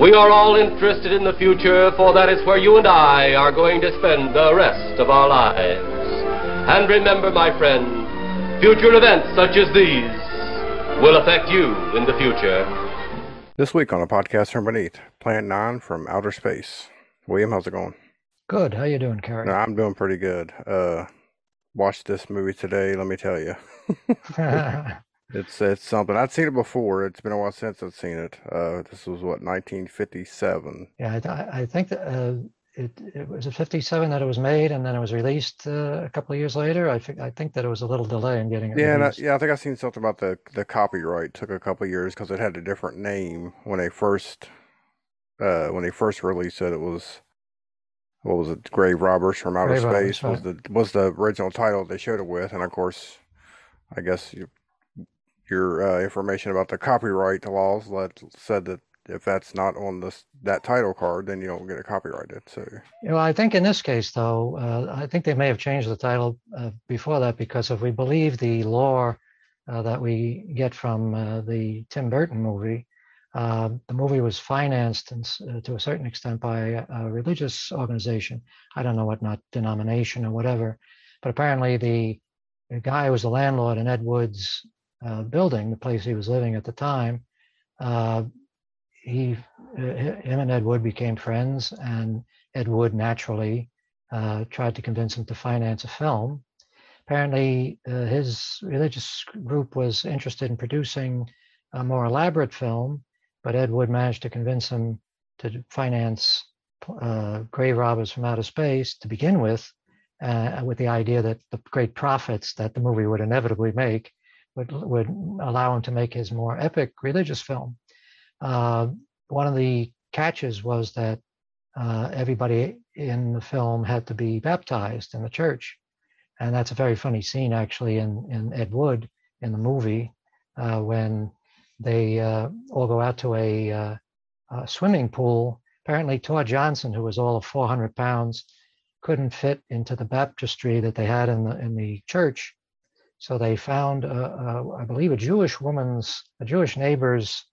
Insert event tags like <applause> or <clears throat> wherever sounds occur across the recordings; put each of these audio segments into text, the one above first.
We are all interested in the future, for that is where you and I are going to spend the rest of our lives. And remember, my friend, future events such as these will affect you in the future. This week on a podcast from beneath, Plan 9 from outer space. William, how's it going? Good. How you doing, Carey? No, I'm doing pretty good. Uh, watched this movie today. Let me tell you, <laughs> <laughs> <laughs> it's it's something. I'd seen it before. It's been a while since I've seen it. Uh, this was what 1957. yeah, I, I think that uh, it, it was a 57 that it was made, and then it was released uh, a couple of years later. I think I think that it was a little delay in getting it Yeah, I, yeah. I think I seen something about the the copyright took a couple of years because it had a different name when they first uh when they first released it. It was what was it? Grave Robbers from Outer Grave Robbers, Space was the was the original title they showed it with, and of course, I guess you, your uh, information about the copyright laws let, said that if that's not on this that title card, then you don't get it copyrighted. So You know, I think in this case, though, uh, I think they may have changed the title uh, before that because if we believe the lore uh, that we get from uh, the Tim Burton movie, uh, the movie was financed uh, to a certain extent by a, a religious organization. I don't know what, not denomination or whatever, but apparently the, the guy who was the landlord in Ed Wood's uh, building, the place he was living at the time, uh, he, uh, him and Ed Wood became friends, and Ed Wood naturally uh, tried to convince him to finance a film. Apparently, his religious group was interested in producing a more elaborate film, but Ed Wood managed to convince him to finance uh, Grave Robbers from Outer Space to begin with, uh, with the idea that the great profits that the movie would inevitably make would, would allow him to make his more epic religious film. Uh, one of the catches was that uh, everybody in the film had to be baptized in the church. And that's a very funny scene, actually, in, in Ed Wood in the movie uh, when they uh, all go out to a, uh, a swimming pool. Apparently, Tor Johnson, who was all of 400 pounds, couldn't fit into the baptistry that they had in the in the church. So they found, uh, uh, I believe, a Jewish woman's, a Jewish neighbor's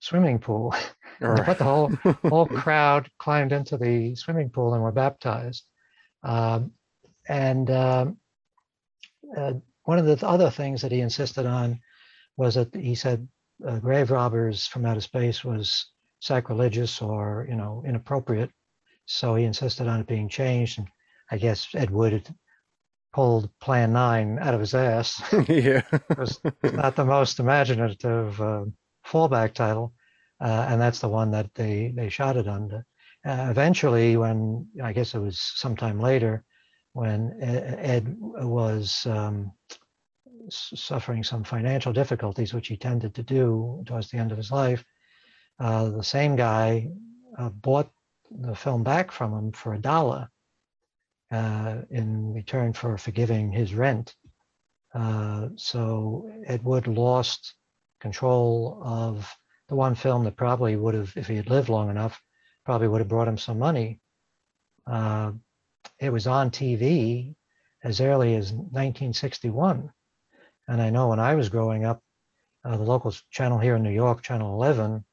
swimming pool. <laughs> All But the whole whole <laughs> crowd climbed into the swimming pool and were baptized. Um, and um, uh, one of the other things that he insisted on was that he said uh, grave robbers from outer space was sacrilegious or you know inappropriate. So he insisted on it being changed. And I guess Ed Wood pulled Plan Nine out of his ass. <laughs> yeah. It was not the most imaginative uh, fallback title, uh, and that's the one that they they shot it under. Uh, eventually, when I guess it was sometime later, when Ed was um, suffering some financial difficulties, which he tended to do towards the end of his life, uh, the same guy uh, bought the film back from him for a dollar uh, in return for forgiving his rent. Uh, so Ed Wood lost control of the one film that probably would have, if he had lived long enough, probably would have brought him some money. Uh, it was on TV as early as 1961. And I know when I was growing up, uh, the local channel here in New York, Channel 11,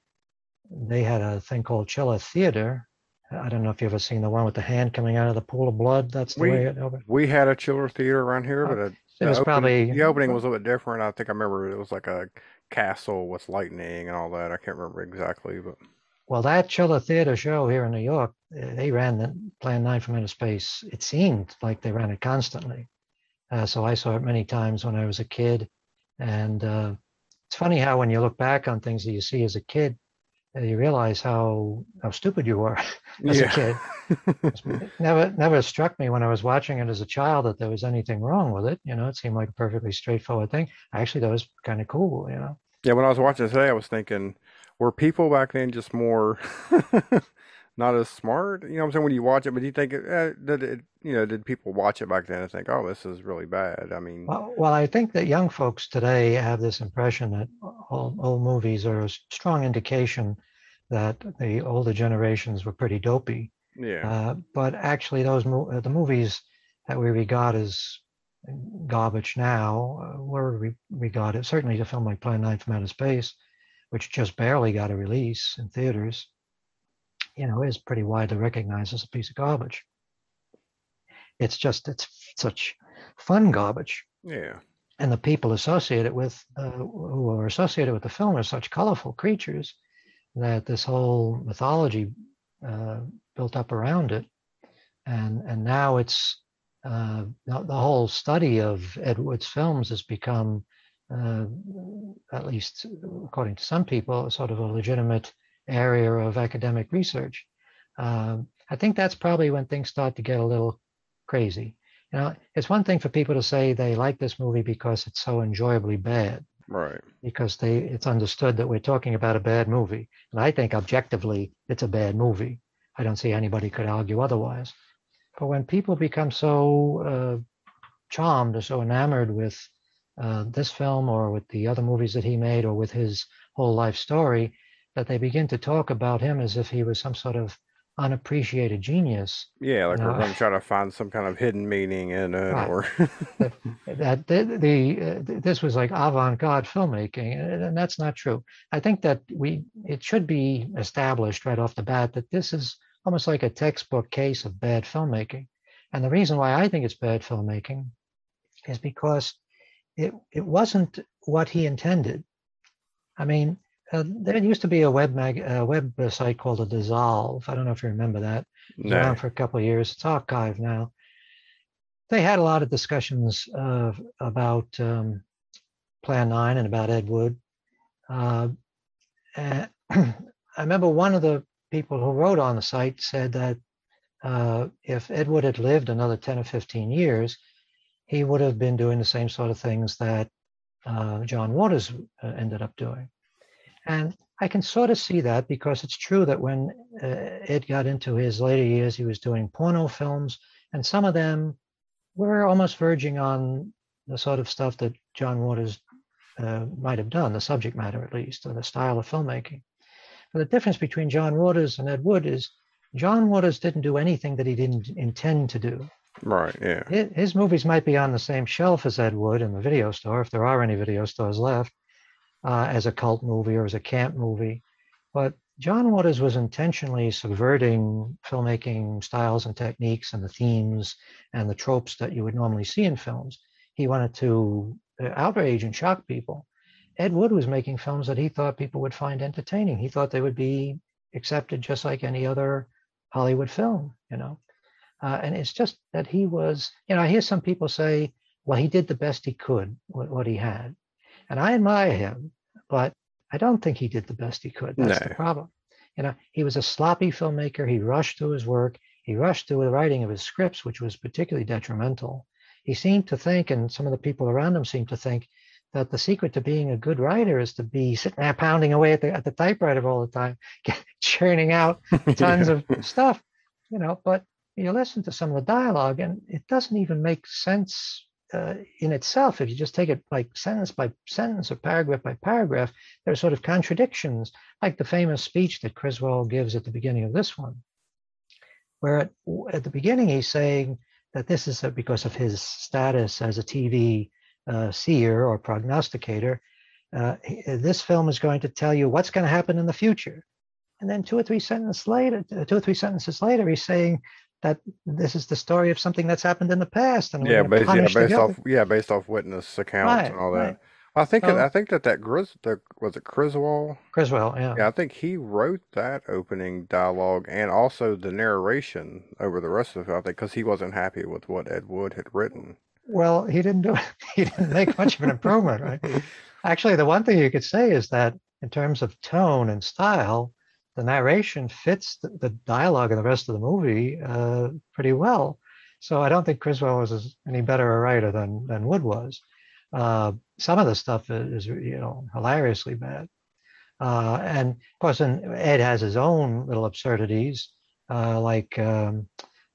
they had a thing called Chiller Theater. I don't know if you've ever seen the one with the hand coming out of the pool of blood. That's the We- way it opened. We had a chiller theater around here, Oh, but it, It was opening- probably the opening was a little bit different. I think I remember it was like a castle with lightning and all that. I can't remember exactly, but Well, that Chiller Theater show here in New York, uh, they ran the Plan 9 from Outer Space. It seemed like they ran it constantly. Uh, so I saw it many times when I was a kid. And uh, it's funny how when you look back on things that you see as a kid, uh, you realize how, how stupid you were <laughs> as a kid. <laughs> Never, never struck me when I was watching it as a child that there was anything wrong with it. You know, it seemed like a perfectly straightforward thing. Actually, that was kind of cool, you know. Yeah, when I was watching it today, I was thinking, were people back then just more <laughs> not as smart? You know what I'm saying? When you watch it, but do you think, eh, did it, you know, did people watch it back then and think, oh, this is really bad? I mean, Well, well, I think that young folks today have this impression that all old movies are a strong indication that the older generations were pretty dopey. yeah, Uh, but actually, those mo- uh, the movies that we regard as garbage now uh, were re- regarded certainly a film like Plan 9 from Outer Space, which just barely got a release in theaters. You know, is pretty widely recognized as a piece of garbage. It's just it's such fun garbage, Yeah. and the people associated with uh, who are associated with the film are such colorful creatures that this whole mythology uh, built up around it, and and now it's uh, the, the whole study of Ed Wood's films has become, uh, at least according to some people, sort of a legitimate area of academic research. Um, I think that's probably when things start to get a little crazy. You know, it's one thing for people to say they like this movie because it's so enjoyably bad, Right. because they it's understood that we're talking about a bad movie. And I think objectively it's a bad movie. I don't see anybody could argue otherwise. But when people become so uh, charmed or so enamored with uh, this film or with the other movies that he made or with his whole life story, that they begin to talk about him as if he was some sort of unappreciated genius. Yeah, like No. we're going to try to find some kind of hidden meaning in it, Right. or <laughs> that the, the uh, this was like avant-garde filmmaking and and that's not true i think that we it should be established right off the bat that this is almost like a textbook case of bad filmmaking and the reason why i think it's bad filmmaking is because it it wasn't what he intended i mean uh, there used to be a web mag a web site called a dissolve i don't know if you remember that no. around for a couple of years. It's archived now. They had a lot of discussions uh, about um, Plan 9 and about Ed Wood. Uh, <clears throat> I remember one of the people who wrote on the site said that uh, if Ed Wood had lived another 10 or 15 years, he would have been doing the same sort of things that uh, John Waters ended up doing. And I can sort of see that because it's true that when uh, Ed got into his later years, he was doing porno films, and some of them were almost verging on the sort of stuff that John Waters uh, might have done, the subject matter at least, or the style of filmmaking. But the difference between John Waters and Ed Wood is John Waters didn't do anything that he didn't intend to do. Right. Yeah. His, his movies might be on the same shelf as Ed Wood in the video store, if there are any video stores left, uh, as a cult movie or as a camp movie. But John Waters was intentionally subverting filmmaking styles and techniques and the themes and the tropes that you would normally see in films. He wanted to uh, outrage and shock people. Ed Wood was making films that he thought people would find entertaining. He thought they would be accepted just like any other Hollywood film, you know. Uh, and it's just that he was, you know, I hear some people say, well, he did the best he could with what he had. And I admire him, but I don't think he did the best he could. That's the problem. You know, he was a sloppy filmmaker. He rushed through his work. He rushed through the writing of his scripts, which was particularly detrimental. He seemed to think, and some of the people around him seemed to think, that the secret to being a good writer is to be sitting there pounding away at the, at the typewriter all the time, <laughs> churning out <laughs> tons Yeah. of stuff, you know. But you listen to some of the dialogue, and it doesn't even make sense uh, in itself. If you just take it like sentence by sentence or paragraph by paragraph, there are sort of contradictions, like the famous speech that Criswell gives at the beginning of this one, where at, at the beginning he's saying that this is because of his status as a TV uh, seer or prognosticator. Uh, this film is going to tell you what's going to happen in the future. And then two or three sentences later, two or three sentences later, he's saying that this is the story of something that's happened in the past. And Yeah, based, yeah, based off yeah, based off witness accounts Right, and all that. right. I think So- that, I think that that Gris, the, was it Criswell? Criswell, yeah. Yeah, I think he wrote that opening dialogue and also the narration over the rest of it. I think because he wasn't happy with what Ed Wood had written. Well, he didn't do <laughs> he didn't make much of an improvement, right? <laughs> Actually, the one thing you could say is that in terms of tone and style, the narration fits the, the dialogue in the rest of the movie uh, pretty well. So I don't think Criswell was as- any better a writer than than Wood was. Uh, some of the stuff is, you know hilariously bad, uh, and of course, then Ed has his own little absurdities, uh, like um,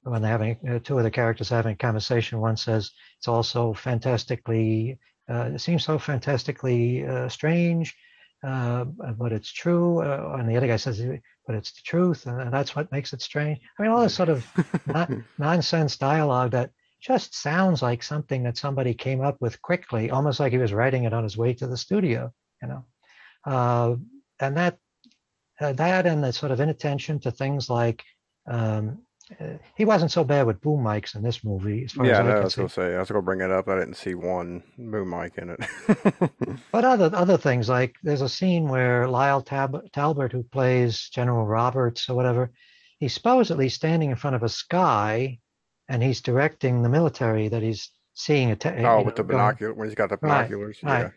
when they're having uh, two of the characters having a conversation. One says it's also fantastically, uh, it seems so fantastically strange, uh, but it's true. Uh, and the other guy says, but it's the truth, and that's what makes it strange. I mean, all this sort of <laughs> non- nonsense dialogue that just sounds like something that somebody came up with quickly, almost like he was writing it on his way to the studio, you know. Uh, and that uh, that and the sort of inattention to things like um, uh, he wasn't so bad with boom mics in this movie, as far Yeah, as I no, I was gonna say I was gonna bring it up. I didn't see one boom mic in it. <laughs> But other other things like there's a scene where Lyle Tab- Talbot, who plays General Roberts or whatever, he's supposedly standing in front of a sky, and he's directing the military that he's seeing. A te- oh, with know, the going- binocular when he's got the Right, binoculars. right.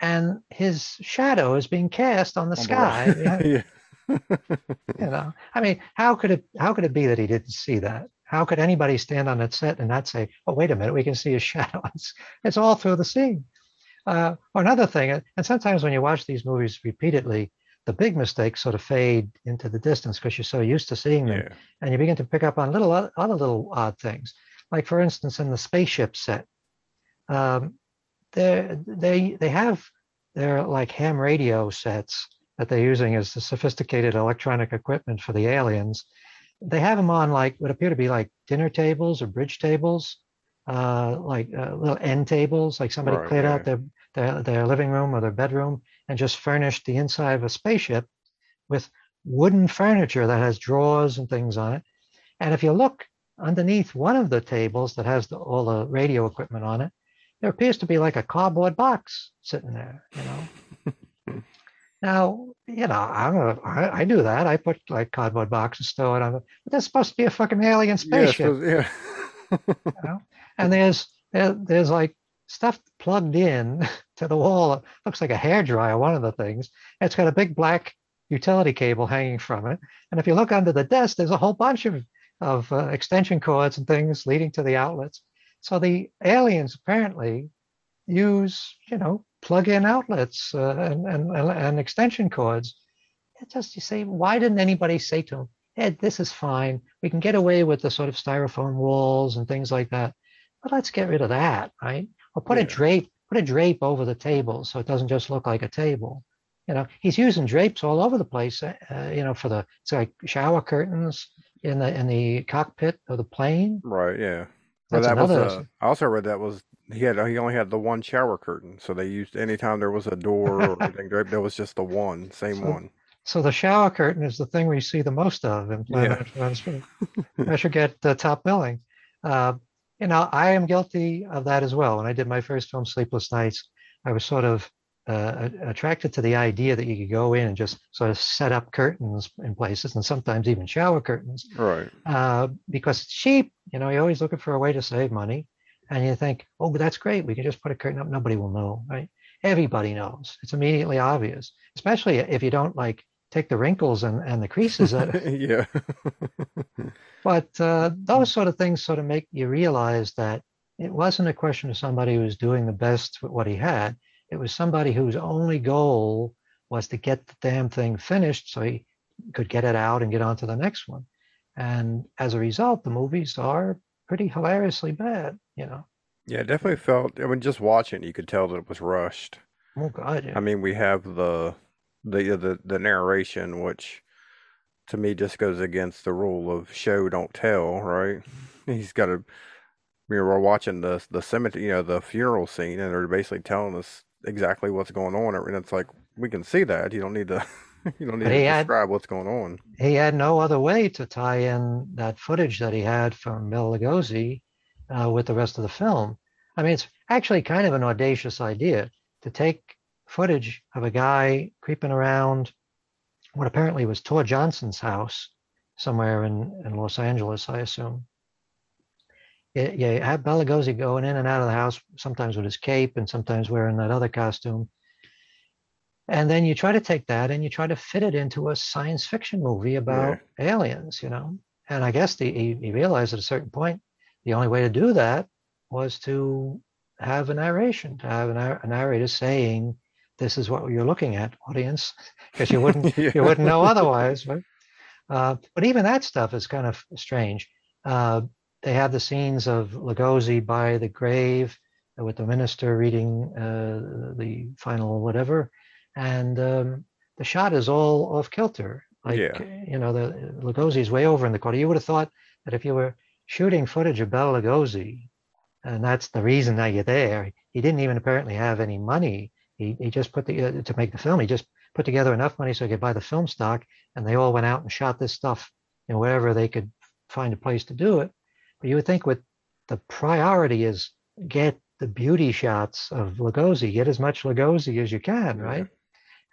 and his shadow is being cast on the Yeah. sky. yeah, <laughs> yeah. You know, I mean, how could it how could it be that he didn't see that? How could anybody stand on that set and not say, "Oh, wait a minute, we can see his <laughs> shadow"? It's, it's all through the scene. Uh, or another thing, and sometimes when you watch these movies repeatedly, the big mistakes sort of fade into the distance because you're so used to seeing them, yeah. and you begin to pick up on little other little odd things. Like for instance, in the spaceship set, um, they they they have their like ham radio sets that they're using is the sophisticated electronic equipment for the aliens. They have them on like what appear to be like dinner tables or bridge tables, uh, like uh, little end tables, like somebody Right, cleared out their, their their living room or their bedroom and just furnished the inside of a spaceship with wooden furniture that has drawers and things on it. And if you look underneath one of the tables that has the, all the radio equipment on it, there appears to be like a cardboard box sitting there, you know. <laughs> now, you know, I'm a, I, I do that. I put like cardboard boxes stored on it, but that's supposed to be a fucking alien spaceship, so- yeah. you know. And there's there, there's like stuff plugged in <laughs> to the wall. It looks like a hair dryer. One of the things. It's got a big black utility cable hanging from it. And if you look under the desk, there's a whole bunch of of uh, extension cords and things leading to the outlets. So the aliens apparently use, you know, plug-in outlets uh, and, and and extension cords. It just you say, why didn't anybody say to them, Ed, this is fine. We can get away with the sort of styrofoam walls and things like that, but let's get rid of that, right? Or put a drape, put a drape over the table so it doesn't just look like a table. You know, he's using drapes all over the place. Uh, you know, for the it's like shower curtains in the in the cockpit of the plane. Right, yeah. Well, that was. Uh, I also read that was he had he only had the one shower curtain, so they used anytime there was a door or <laughs> anything draped, there was just the one, same So- one. So the shower curtain is the thing we see the most of in Planet Transfer. <laughs> I should get the top billing. Uh, you know, I am guilty of that as well. When I did my first film, Sleepless Nights, I was sort of uh, attracted to the idea that you could go in and just sort of set up curtains in places, and sometimes even shower curtains, Right. uh, because it's cheap. You know, you're always looking for a way to save money, and you think, oh, that's great. We can just put a curtain up. Nobody will know, right? Everybody knows. It's immediately obvious, especially if you don't like take the wrinkles and, and the creases out <laughs> yeah. <laughs> but uh, those sort of things sort of make you realize that it wasn't a question of somebody who was doing the best with what he had. It was somebody whose only goal was to get the damn thing finished so he could get it out and get on to the next one. And as a result, the movies are pretty hilariously bad, you know. Yeah, it definitely felt. I mean, just watching, you could tell that it was rushed. Oh God, yeah. I mean, we have the the the the narration, which to me just goes against the rule of show don't tell, right? He's got to. We were watching the the cemetery, you know, the funeral scene, and they're basically telling us exactly what's going on, and it's like we can see that. You don't need to. <laughs> <laughs> You don't need But to he had- describe what's going on. he had no other way to tie in that footage that he had from Bela Lugosi uh, with the rest of the film. I mean, it's actually kind of an audacious idea to take footage of a guy creeping around what apparently was Tor Johnson's house somewhere in, in Los Angeles, I assume. You, you have Bela Lugosi going in and out of the house, sometimes with his cape and sometimes wearing that other costume. And then you try to take that and you try to fit it into a science fiction movie about aliens, you know. And I guess the, he, he realized at a certain point the only way to do that was to have a narration, to have a, nar- a narrator saying, "This is what you're looking at, audience," <laughs> because you wouldn't <laughs> Yeah. you wouldn't know otherwise, right? Uh, but even that stuff is kind of strange. Uh, they have the scenes of Lugosi by the grave with the minister reading uh, the final whatever, and um, the shot is all off kilter. Like Yeah. you know, the Lugosi's way over in the corner. You would have thought that if you were shooting footage of Bela Lugosi, and that's the reason that you're there, he didn't even apparently have any money. He, he just put the uh, to make the film. He just put together enough money so he could buy the film stock, and they all went out and shot this stuff in wherever they could find a place to do it. But you would think with the priority is get the beauty shots of Lugosi, get as much Lugosi as you can, right?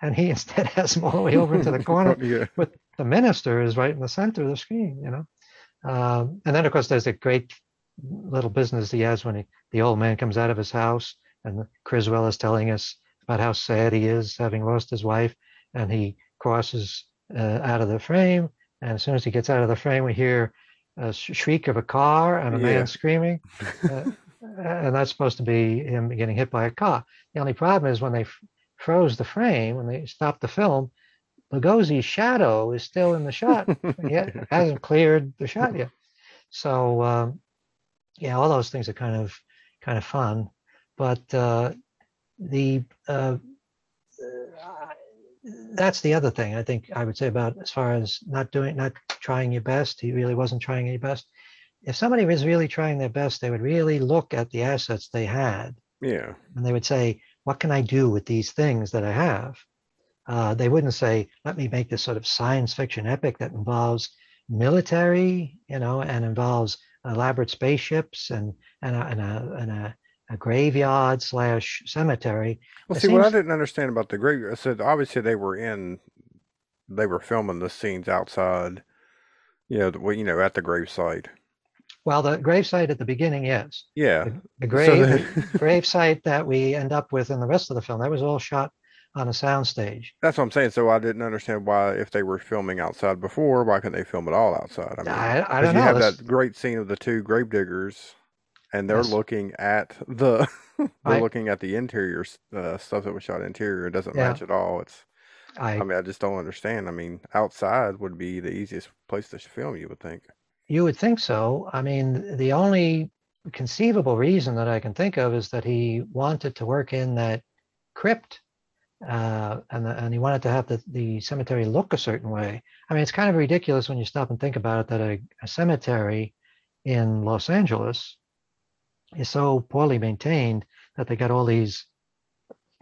And he <laughs> instead has him all the way over into the corner <laughs> yeah. with the minister is right in the center of the screen, you know. Um, and then of course there's a great little business he has when he, the old man comes out of his house and Criswell is telling us about how sad he is having lost his wife, and he crosses uh, out of the frame. And as soon as he gets out of the frame, we hear a shriek of a car and a Yeah. man screaming. <laughs> Uh, and that's supposed to be him getting hit by a car. The only problem is when they froze the frame, when they stopped the film, Lugosi's shadow is still in the shot. yet <laughs> hasn't cleared the shot yet. So um, yeah, all those things are kind of kind of fun, but uh, the uh, uh, that's the other thing I think I would say about as far as not doing not trying your best. He really wasn't trying any best. If somebody was really trying their best, they would really look at the assets they had Yeah. and they would say, "What can I do with these things that I have?" Uh, they wouldn't say, "Let me make this sort of science fiction epic that involves military, you know, and involves elaborate spaceships and and a, and a, and a, a graveyard slash cemetery." Well, It see, what I seems- didn't understand about the graveyard, I said obviously they were in, they were filming the scenes outside, you know, the, well, you know, at the gravesite. Well, the gravesite at the beginning, yes. Yeah. The, the grave, <laughs> they- the gravesite that we end up with in the rest of the film, that was all shot on a soundstage. That's what I'm saying. So I didn't understand why, if they were filming outside before, why couldn't they film it all outside? I mean, I, I don't you know. have That's- that great scene of the two gravediggers, and they're Yes. looking at the, <laughs> they're Right. looking at the interior uh, stuff that was shot interior. It doesn't Yeah. match at all. It's, I, I mean, I just don't understand. I mean, outside would be the easiest place to film. You would think. You would think so. I mean, the only conceivable reason that I can think of is that he wanted to work in that crypt, uh, and the, and he wanted to have the, the cemetery look a certain way. I mean, it's kind of ridiculous when you stop and think about it that a, a cemetery in Los Angeles is so poorly maintained that they got all these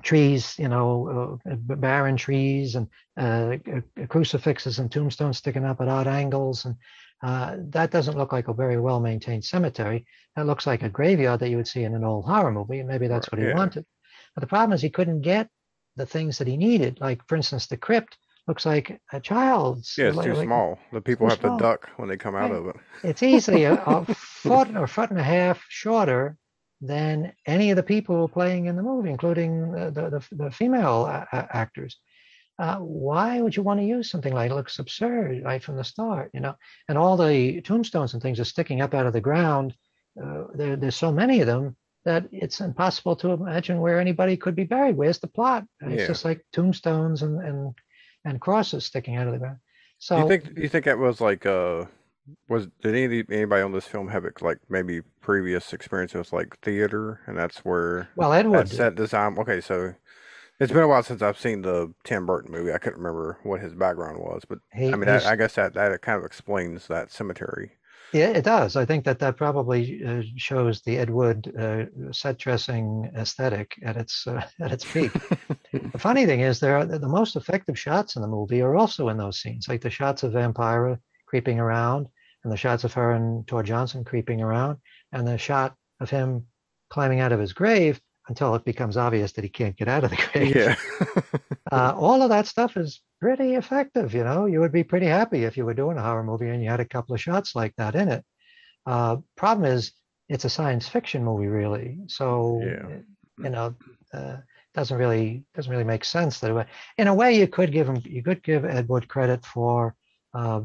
trees, you know, uh, barren trees and uh, crucifixes and tombstones sticking up at odd angles and uh, that doesn't look like a very well maintained cemetery. That looks like a graveyard that you would see in an old horror movie, maybe that's what he yeah. wanted. But the problem is he couldn't get the things that he needed. Like, for instance, the crypt looks like a child's. Yeah, it's like- too like- small. The people have small. to duck when they come out Right. of it. It's easily a, a <laughs> foot or foot and a half shorter than any of the people playing in the movie, including uh, the, the, the female a- a- actors. Uh, why would you want to use something like it looks absurd right from the start, you know? And all the tombstones and things are sticking up out of the ground. Uh, there, there's so many of them that it's impossible to imagine where anybody could be buried. Where's the plot? It's just like tombstones and and and crosses sticking out of the ground. So you think? You think that was like uh was did any anybody on this film have like maybe previous experience with like theater and that's where well, Ed Wood. that set design? Okay, so it's been a while since I've seen the Tim Burton movie. I couldn't remember what his background was, but he- I mean, I, I guess that that kind of explains that cemetery. Yeah, it does. I think that that probably uh, shows the Ed Wood uh, set dressing aesthetic at its uh, <laughs> at its peak. <laughs> the funny thing is, there are the the most effective shots in the movie are also in those scenes, like the shots of Vampira creeping around, and the shots of her and Tor Johnson creeping around, and the shot of him climbing out of his grave until it becomes obvious that he can't get out of the <laughs> cage. yeah, <laughs> uh, all of that stuff is pretty effective. You know, you would be pretty happy if you were doing a horror movie and you had a couple of shots like that in it. Uh, problem is, it's a science fiction movie, really. So, Yeah. you know, uh, doesn't really doesn't really make sense that way. In a way, you could give him you could give Ed Wood credit for uh,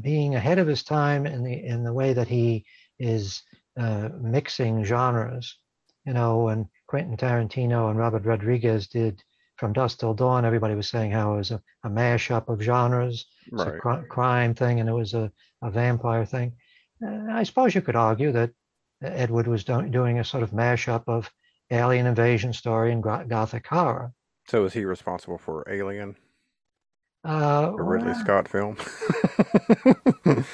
being ahead of his time in the in the way that he is uh, mixing genres. You know, when Quentin Tarantino and Robert Rodriguez did From Dusk Till Dawn, everybody was saying how it was a, a mashup of genres. It's a right. cri- crime thing and it was a, a vampire thing. Uh, I suppose you could argue that Ed Wood was do- doing a sort of mashup of alien invasion story and go- gothic horror. So is he responsible for Alien, Uh, the Ridley well, Scott film? <laughs>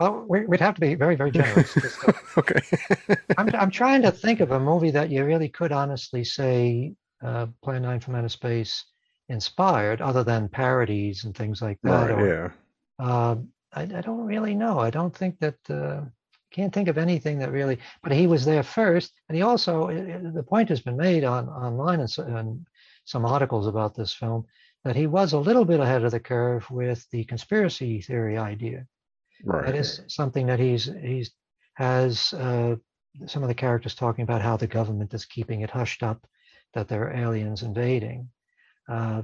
well, we- we'd have to be very, very generous. uh, <laughs> okay. <laughs> I'm, I'm trying to think of a movie that you really could honestly say uh, Plan 9 from Outer Space inspired, other than parodies and things like that. Right. or, Yeah. uh, I, I don't really know. I don't think that uh, can't think of anything that really. But he was there first, and he also i- i- the point has been made on online and, so, and some articles about this film that he was a little bit ahead of the curve with the conspiracy theory idea. Right. That is something that he's he's has uh, some of the characters talking about how the government is keeping it hushed up that there are aliens invading. Uh,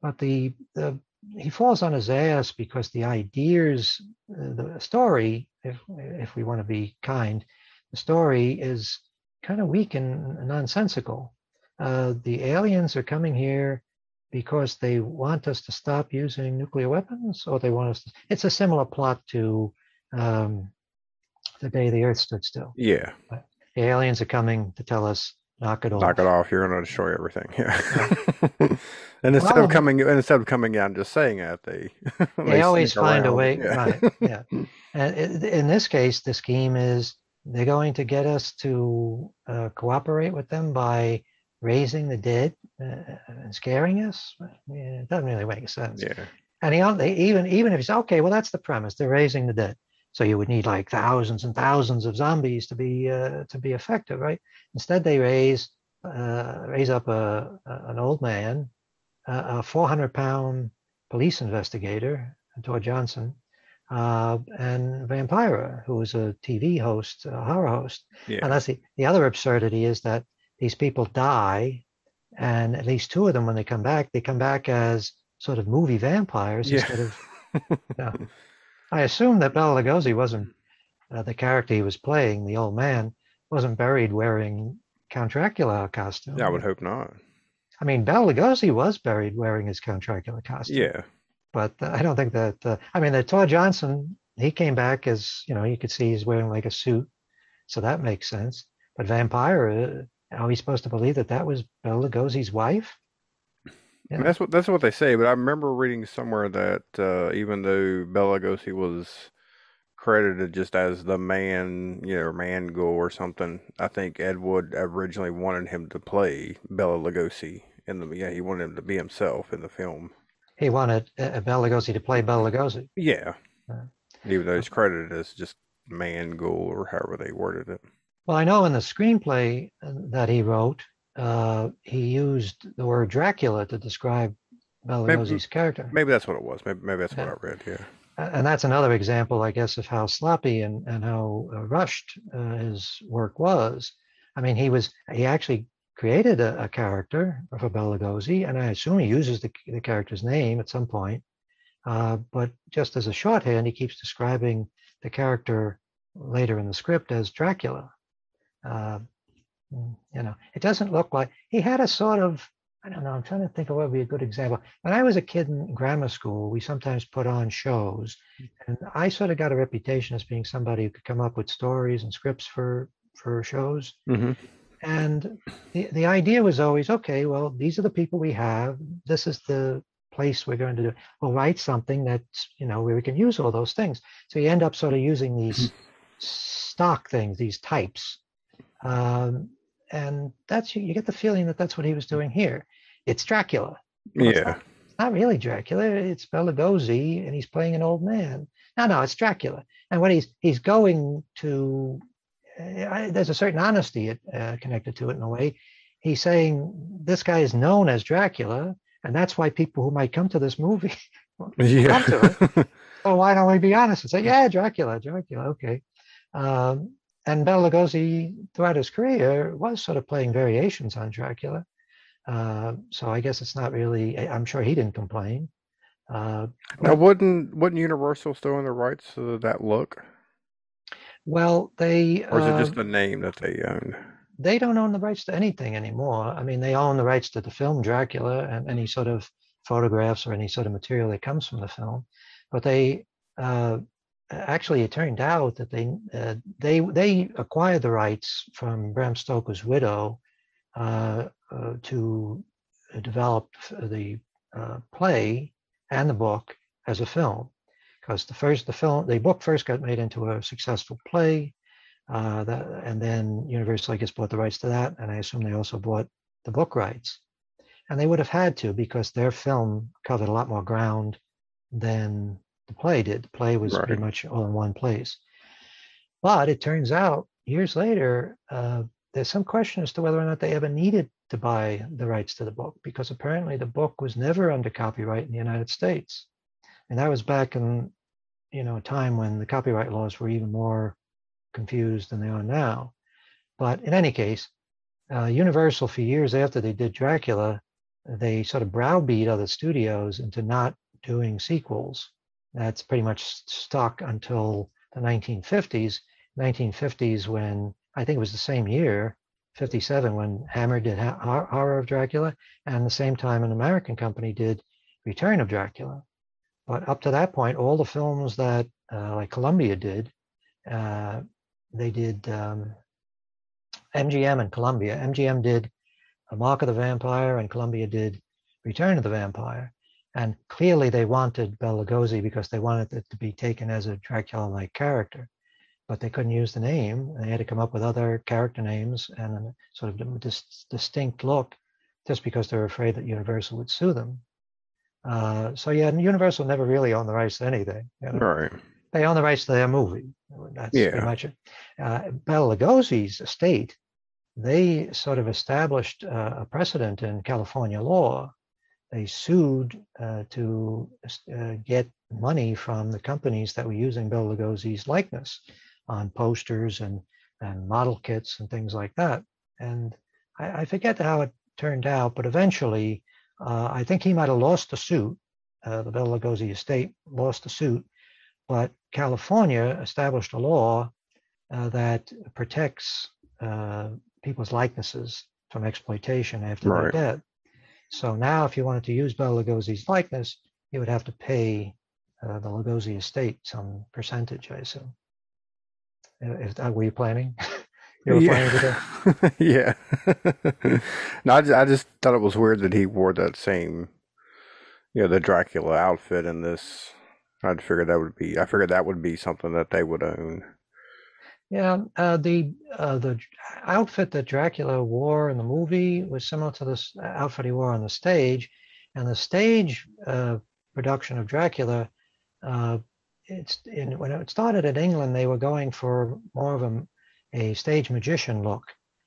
but the the he falls on his ass because the ideas, uh, the story, if if we want to be kind, the story is kind of weak and nonsensical. Uh, the aliens are coming here because they want us to stop using nuclear weapons, or they want us to. It's a similar plot to um, the day the Earth stood still. Yeah. The aliens are coming to tell us knock it off. Knock it off. You're going to destroy everything. Yeah. <laughs> and instead Well, of coming, and instead of coming out and just saying that, they they always sneak find a way Yeah. right yeah and in this case the scheme is they're going to get us to uh, cooperate with them by raising the dead uh, and scaring us yeah, it doesn't really make sense yeah. and he, even even if you say okay well that's the premise they're raising the dead so you would need like thousands and thousands of zombies to be uh, to be effective right instead they raise uh, raise up a, a an old man a 400 pound police investigator Tor Johnson, uh, and Vampira, who was a TV host, a horror host. Yeah. And that's the, the other absurdity is that these people die, and at least two of them, when they come back, they come back as sort of movie vampires Yeah. instead of. <laughs> Yeah. I assume that Bela Lugosi wasn't uh, the character he was playing, the old man, wasn't buried wearing Count Dracula costume. Yeah, I would hope not. I mean, Bela Lugosi was buried wearing his Count Dracula costume Yeah. but uh, I don't think that. Uh, I mean, the Tor Johnson, he came back as you know, you could see he's wearing like a suit, so that makes sense. But Vampira, uh, are we supposed to believe that that was Bela Lugosi's wife? I Yeah. mean, that's what that's what they say. But I remember reading somewhere that uh, even though Bela Lugosi was credited just as the man, you know, man go or something, I think Ed Wood originally wanted him to play Bela Lugosi in the yeah he wanted him to be himself in the film. He wanted uh, Bela Lugosi to play Bela Lugosi. Yeah. Yeah. Even though he's credited as just man goal or however they worded it. Well, I know in the screenplay uh, that he wrote, uh, he used the word Dracula to describe Maybe- character. Maybe that's what it was. Maybe maybe that's what I read. Yeah. And that's another example, I guess, of how sloppy and, and how uh, rushed uh, his work was. I mean, he was he actually created a, a character for Bela Lugosi, and I assume he uses the, the character's name at some point. Uh, but just as a shorthand, he keeps describing the character later in the script as Dracula. Uh, you know, it doesn't look like he had a sort of I don't know. I'm trying to think of what would be a good example. When I was a kid in grammar school, we sometimes put on shows, and I sort of got a reputation as being somebody who could come up with stories and scripts for for shows. Mm-hmm. And the the idea was always, okay, well, these are the people we have. This is the place we're going to do. We'll write something that's you know where we can use all those things. So you end up sort of using these stock things, these types, um, and that's you get the feeling that that's what he was doing here. It's Dracula. Well, it's Yeah. not- It's not really Dracula. It's Bela Lugosi, and he's playing an old man. No, no, it's Dracula. And when he's he's going to, uh, there's a certain honesty uh, connected to it in a way. He's saying this guy is known as Dracula, and that's why people who might come to this movie. <laughs> Yeah. to oh, <laughs> why don't we be honest and say, yeah, Dracula, Dracula, okay. Um, and Bela Lugosi, throughout his career, was sort of playing variations on Dracula. Uh, so I guess it's not really. I'm sure he didn't complain. Uh, Now, wouldn't wouldn't Universal still own the rights to that look, well, they or is it just the name that they own? they don't own the rights to anything anymore. I mean, they own the rights to the film Dracula and any sort of photographs or any sort of material that comes from the film, but they uh, actually it turned out that they uh, they they acquired the rights from Bram Stoker's widow uh, uh, to develop the uh, play and the book as a film because the first the film the book first got made into a successful play uh, that, and then Universal I guess bought the rights to that, and I assume they also bought the book rights. and they would have had to because their film covered a lot more ground than the play did. The play was pretty much all in one place. But it turns out years later, uh, there's some question as to whether or not they ever needed to buy the rights to the book because apparently the book was never under copyright in the United States. And that was back in, you know, a time when the copyright laws were even more confused than they are now. But in any case, uh, Universal, for years after they did Dracula, they sort of browbeat other studios into not doing sequels. That's pretty much stuck until the 1950s. 1950s, when I think it was the same year, 57, when Hammer did Horror of Dracula, and the same time an American company did Return of Dracula. But up to that point, all the films that uh, like Columbia did, uh, they did um, MGM and Columbia. MGM did A Mark of the Vampire, and Columbia did Return of the Vampire. And clearly, they wanted Bela Lugosi because they wanted it to be taken as a Dracula-like character, but they couldn't use the name. They had to come up with other character names and a sort of dis- distinct look, just because they were afraid that Universal would sue them. Uh, so yeah, Universal never really owned the rights to anything. You know? Right. They own the rights to their movie. That's Yeah. pretty much it. Uh, Bela Lugosi's estate, they sort of established uh, a precedent in California law. They sued uh, to uh, get money from the companies that were using Bill Lugosi's likeness on posters and, and model kits and things like that. And I, I forget how it turned out, but eventually, uh, I think he might have lost the suit. Uh, the Bill Lugosi estate lost the suit, but California established a law uh, that protects uh, people's likenesses from exploitation after Right. they're dead. So now, if you wanted to use Bela Lugosi's likeness, you would have to pay uh, the Lugosi estate some percentage, I assume. Uh, Is that were you planning? <laughs> you were planning to do? <laughs> yeah. <laughs> no, I just, I just thought it was weird that he wore that same, you know, the Dracula outfit in this. I'd figured that would be. I figured that would be something that they would own. Yeah, uh, the uh, the outfit that Dracula wore in the movie was similar to this outfit he wore on the stage, and the stage uh, production of Dracula, uh, it's in, when it started in England, they were going for more of a, a stage magician look,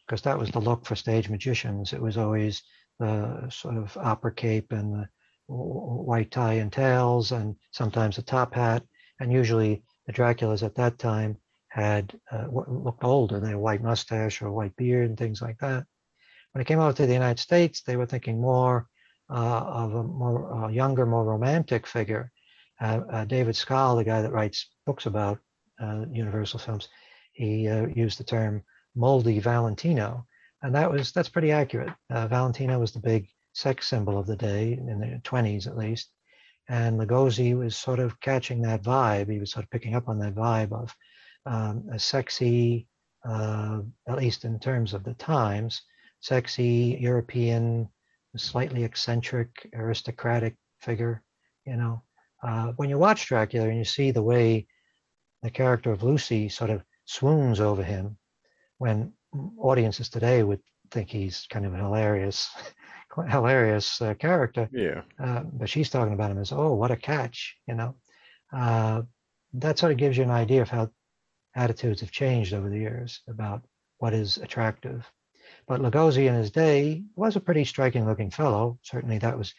because that was the look for stage magicians. It was always the sort of opera cape and the white tie and tails, and sometimes a top hat, and usually the Draculas at that time had uh, looked older. They had a white mustache or a white beard and things like that. When it came over to the United States, they were thinking more uh, of a more uh, younger, more romantic figure. Uh, David Skal, the guy that writes books about Universal films, he used the term moldy Valentino, and that was that's pretty accurate. Valentino was the big sex symbol of the day in the 20s, at least, and Lugosi was sort of catching that vibe. He was sort of picking up on that vibe of um, a sexy, uh, at least in terms of the times, sexy European, slightly eccentric, aristocratic figure. You know, uh, when you watch Dracula and you see the way the character of Lucy sort of swoons over him, when audiences today would think he's kind of a hilarious, <laughs> hilarious uh, character. Yeah. Uh, but she's talking about him as, oh, what a catch, you know. Uh, that sort of gives you an idea of how attitudes have changed over the years about what is attractive. But Lugosi in his day was a pretty striking looking fellow. Certainly that was,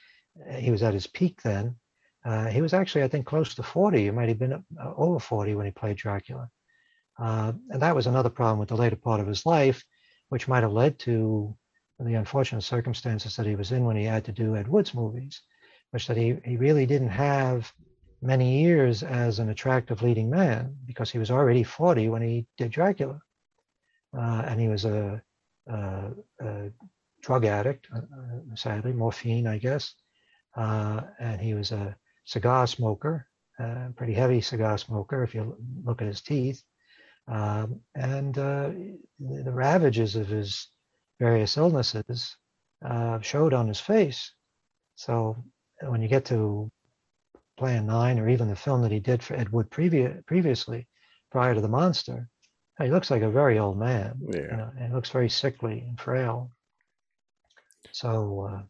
he was at his peak then. Uh, he was actually, I think, close to 40. He might have been uh, over 40 when he played Dracula. Uh, and that was another problem with the later part of his life, which might have led to the unfortunate circumstances that he was in when he had to do Ed Wood's movies, which that he, he really didn't have many years as an attractive leading man because he was already 40 when he did Dracula. Uh, and he was a, a, a drug addict, uh, sadly, morphine, I guess. Uh, and he was a cigar smoker, a pretty heavy cigar smoker if you look at his teeth. Um, and uh, the, the, ravages of his various illnesses uh, showed on his face. So when you get to Plan 9 or even the film that he did for Ed Wood previ- previously, Bride of the Monster, he looks like a very old man. Yeah. You know, and looks very sickly and frail. So, uh,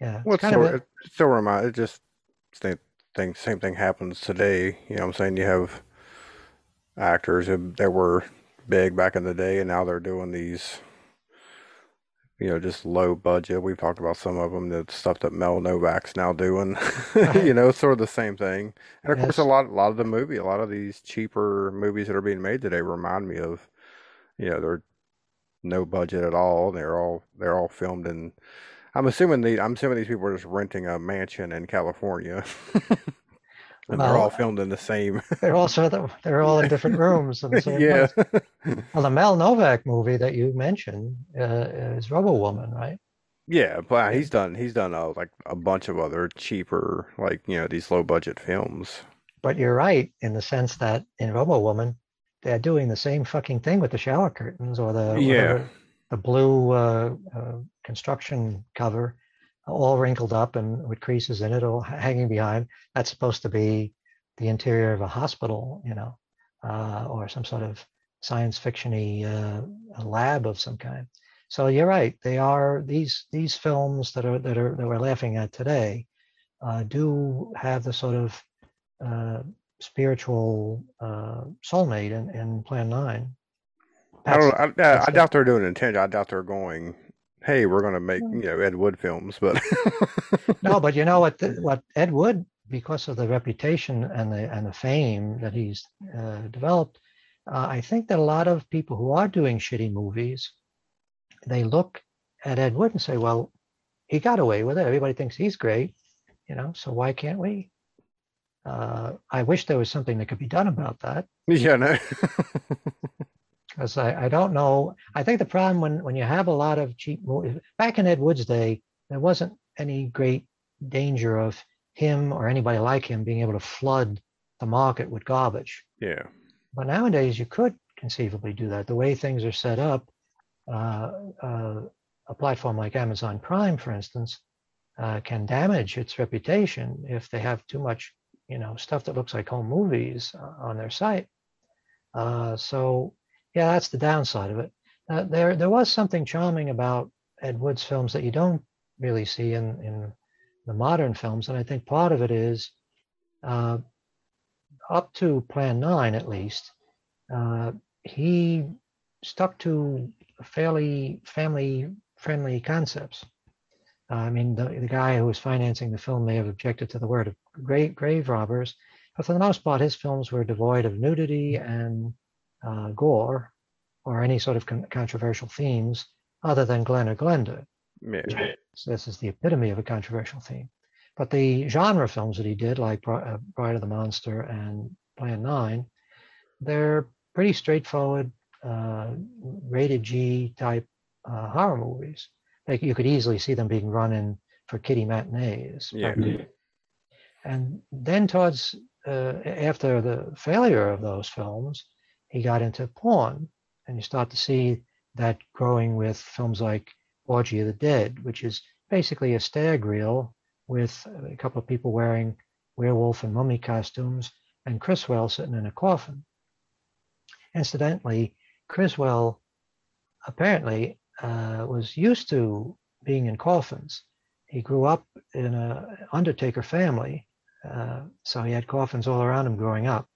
Yeah. Well, It's kind of still, a- it still remind it just same thing. Same thing happens today. You know, what I'm saying you have actors that were big back in the day, and now they're doing these. You know, just low budget. We've talked about some of them. The stuff that Mel Novak's now doing. <laughs> You know, sort of the same thing. And of course, a lot, a lot of the movie, a lot of these cheaper movies that are being made today remind me of. You know, they're no budget at all. They're all they're all filmed in. I'm assuming the I'm assuming these people are just renting a mansion in California, <laughs> and they're all filmed in the same. <laughs> they're also the- they're all in different rooms in <laughs> Yeah, place. <laughs> Well, the Mel Novak movie that you mentioned uh, is Robo Woman, right? yeah, but he's done he's done uh, like a bunch of other cheaper like you know these low budget films. But you're right in the sense that in Robo Woman, they're doing the same fucking thing with the shower curtains or the Yeah, whatever, the blue uh, uh, construction cover, all wrinkled up and with creases in it, all hanging behind. That's supposed to be the interior of a hospital, you know, uh, or some sort of science fictiony uh, a lab of some kind. So you're right. They are these these films that are that are that we're laughing at today uh, do have the sort of uh, spiritual uh, soulmate in, in Plan Nine. I don't. I, I, I doubt they're doing intention. I doubt they're going. Hey, we're going to make you know Ed Wood films, but no, <laughs> but you know what? The, what Ed Wood, because of the reputation and the and the fame that he's uh, developed, uh, I think that a lot of people who are doing shitty movies, they look at Ed Wood and say, "Well, he got away with it. Everybody thinks he's great, you know. So why can't we?" Uh, I wish there was something that could be done about that. yeah, no. <laughs> because I, I don't know. I think the problem when, when you have a lot of cheap movies, back in Ed Wood's day, there wasn't any great danger of him or anybody like him being able to flood the market with garbage. yeah, But nowadays, you could conceivably do that. The way things are set up, uh, uh, a platform like Amazon Prime, for instance, uh, can damage its reputation if they have too much, you know, stuff that looks like home movies uh, on their site. Uh, so, yeah, that's the downside of it. Uh, there, there was something charming about Ed Wood's films that you don't really see in in the modern films, and I think part of it is uh, up to Plan Nine, at least. Uh, he stuck to fairly family-friendly concepts. I mean, the, the guy who was financing the film may have objected to the word of grave, grave robbers, but for the most part, his films were devoid of nudity and uh, gore or any sort of con- controversial themes other than Glen or Glenda. yeah, So this is the epitome of a controversial theme. But the genre films that he did, like uh, Bride of the Monster and Plan 9, they're pretty straightforward, uh, rated G type uh, horror movies. Like you could easily see them being run in for kiddie matinees. yeah. And then towards uh, after the failure of those films, he got into porn, and you start to see that growing with films like Orgy of the Dead, which is basically a stag reel with a couple of people wearing werewolf and mummy costumes, and Criswell sitting in a coffin. Incidentally, Criswell apparently uh, was used to being in coffins. He grew up in a undertaker family, uh, so he had coffins all around him growing up.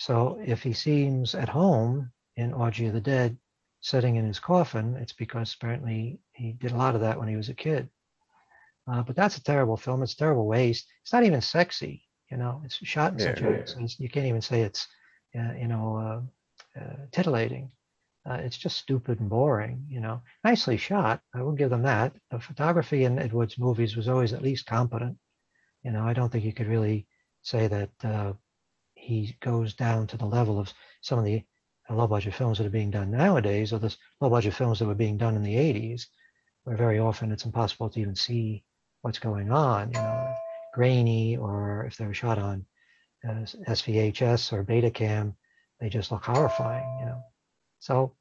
So if he seems at home in Orgy of the Dead, sitting in his coffin, it's because apparently he did a lot of that when he was a kid. Uh, but that's a terrible film. It's a terrible waste. It's not even sexy. You know, it's shot in such Yeah. a sense you can't even say it's, uh, you know, uh, uh, titillating. Uh, it's just stupid and boring. You know, nicely shot. I will give them that. The photography in Ed Wood's movies was always at least competent. You know, I don't think you could really say that uh, he goes down to the level of some of the low budget films that are being done nowadays, or the low budget films that were being done in the 80s, where very often it's impossible to even see what's going on, you know, grainy, or if they're shot on uh, SVHS or Betacam, they just look horrifying, you know. So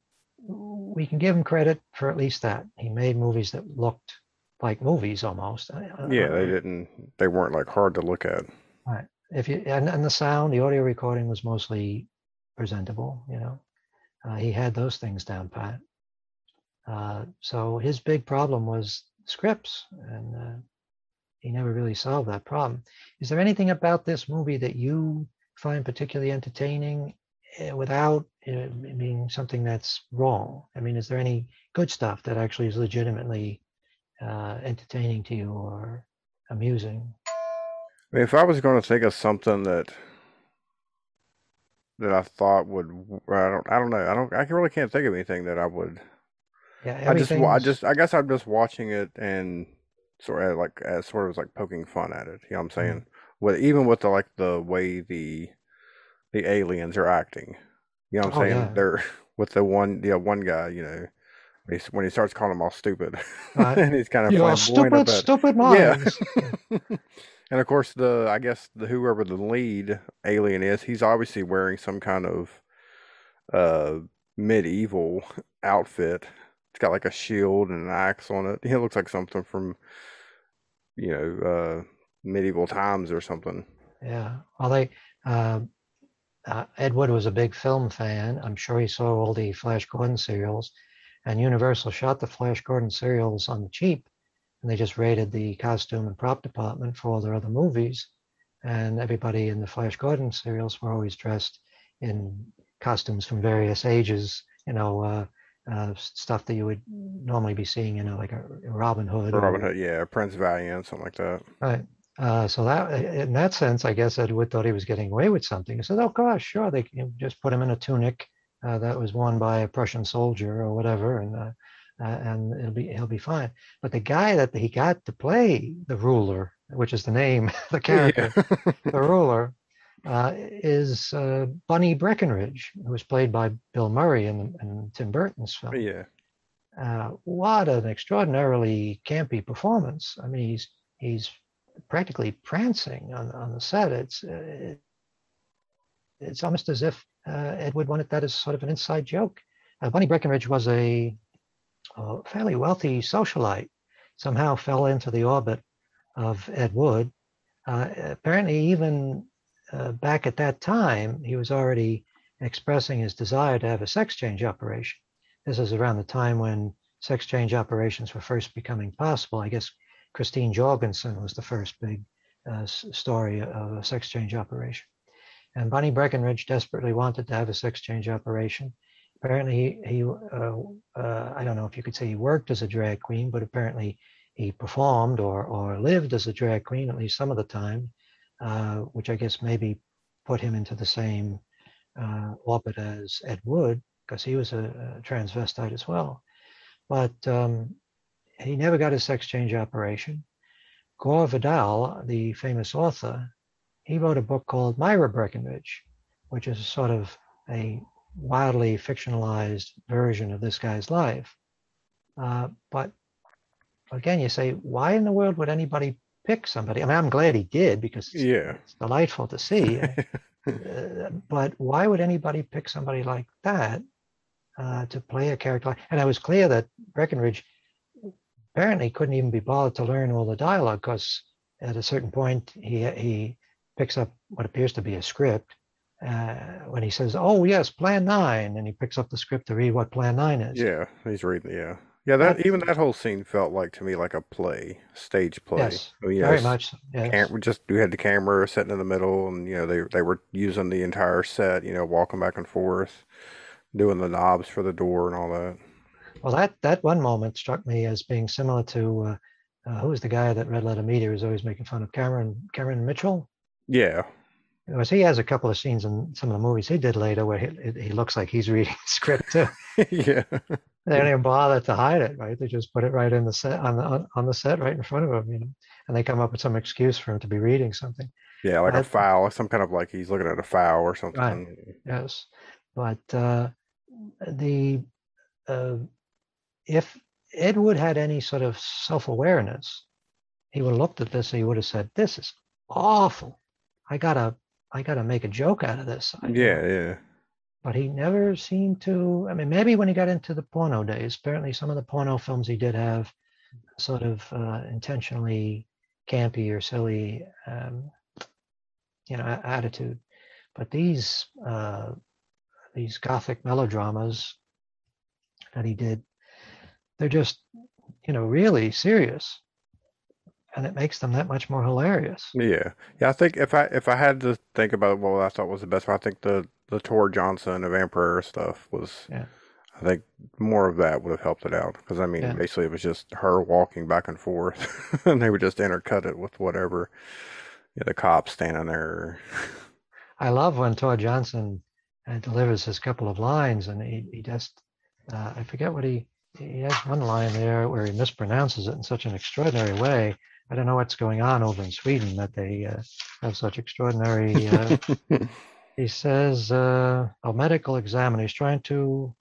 we can give him credit for at least that. He made movies that looked like movies almost. Yeah, they didn't. They weren't like hard to look at. Right. If you and, and the sound, the audio recording was mostly presentable. You know, uh, he had those things down pat. Uh, so his big problem was scripts, and uh, he never really solved that problem. Is there anything about this movie that you find particularly entertaining uh, without uh, being something that's wrong? I mean, is there any good stuff that actually is legitimately uh, entertaining to you or amusing? I mean, if I was going to think of something that that I thought would, I don't, I don't know, I don't, I really can't think of anything that I would. Yeah, I just, I just, I guess I'm just watching it and sort of eh, like, as sort of like poking fun at it. You know what I'm hmm. saying? With even with the like the way the the aliens are acting. You know what I'm Oh, saying? yeah. They're <laughs> with the one, the one guy. You know, when he, when he starts calling them all stupid, Right. <laughs> and he's kind of flamboyant stupid, stupid minds. <laughs> Yeah. And of course, the I guess the whoever the lead alien is, he's obviously wearing some kind of uh medieval outfit. It's got like a shield and an axe on it. It looks like something from you know uh medieval times or something. Yeah. Well, they, uh, uh, Ed Wood was a big film fan. I'm sure he saw all the Flash Gordon serials, and Universal shot the Flash Gordon serials on the cheap, and they just raided the costume and prop department for all their other movies. And everybody in the Flash Gordon serials were always dressed in costumes from various ages, you know, uh, uh, stuff that you would normally be seeing, you know, like a Robin Hood. or- Robin Hood, yeah, Prince Valiant, something like that. Right. Uh, so that, in that sense, I guess Ed Wood thought he was getting away with something. He said, "Oh gosh, sure, they can just put him in a tunic uh, that was worn by a Prussian soldier or whatever, and uh, and it'll be he'll be fine." But the guy that he got to play the ruler, which is the name, <laughs> the character, <laughs> the ruler, uh, is uh, Bunny Breckinridge, who was played by Bill Murray in, in Tim Burton's film yeah. uh, what an extraordinarily campy performance. I mean, he's he's practically prancing on, on the set. It's uh, it, it's almost as if uh, Ed Wood wanted that as sort of an inside joke. Uh, Bunny Breckinridge was a, a fairly wealthy socialite. Somehow fell into the orbit of Ed Wood. Uh, apparently, even uh, back at that time, he was already expressing his desire to have a sex change operation. This is around the time when sex change operations were first becoming possible. I guess Christine Jorgensen was the first big uh, story of a sex change operation. And Bunny Breckinridge desperately wanted to have a sex change operation. Apparently, he, he uh, uh, I don't know if you could say he worked as a drag queen, but apparently he performed or, or lived as a drag queen at least some of the time, uh, which I guess maybe put him into the same uh, orbit as Ed Wood, because he was a, a transvestite as well. But um, he never got his sex change operation. Gore Vidal, the famous author, he wrote a book called Myra Breckinridge, which is sort of a wildly fictionalized version of this guy's life. Uh, but again, you say, why in the world would anybody pick somebody? I mean, I'm glad he did because it's, Yeah. it's delightful to see. <laughs> Uh, but why would anybody pick somebody like that uh, to play a character? And it was clear that Breckinridge apparently couldn't even be bothered to learn all the dialogue because at a certain point he he picks up what appears to be a script uh, when he says, "Oh yes, Plan 9," and he picks up the script to read what Plan 9 is. Yeah, he's reading. Yeah, yeah. That even that whole scene felt like to me like a play, stage play. Yes, I mean, you very much. Yes. Cam- we just we had the camera sitting in the middle, and you know they they were using the entire set. You know, walking back and forth, doing the knobs for the door and all that. Well, that that one moment struck me as being similar to uh, uh, who was the guy that Red Letter Media was always making fun of Cameron Cameron Mitchell. Yeah, Because he has a couple of scenes in some of the movies he did later where he, he looks like he's reading <laughs> script too. <laughs> yeah, They don't even bother to hide it, right? They just put it right in the set on the on, on the set right in front of him, you know, and they come up with some excuse for him to be reading something. yeah. Like a That- file, some kind of like he's looking at a file or something. Yes, but uh, the uh, if Ed Wood had any sort of self-awareness, he would have looked at this and he would have said, "This is awful. I gotta, I gotta make a joke out of this." I- Yeah, yeah, but he never seemed to. I mean, maybe when he got into the porno days, apparently some of the porno films he did have sort of uh, intentionally campy or silly, um, you know, attitude. But these uh, these gothic melodramas that he did, they're just, you know, really serious. And it makes them that much more hilarious. Yeah, yeah. I think if I if I had to think about what I thought was the best I think the the Tor Johnson of Vampira stuff was. Yeah. I think more of that would have helped it out because I mean, Yeah. basically it was just her walking back and forth, <laughs> and they would just intercut it with whatever. Yeah, the cops standing there. I love when Tor Johnson uh, delivers his couple of lines, and he, he just, uh, I forget what he, he has one line there where he mispronounces it in such an extraordinary way. I don't know what's going on over in Sweden that they uh, have such extraordinary. Uh, <laughs> he says, uh, a medical examiner. He's trying to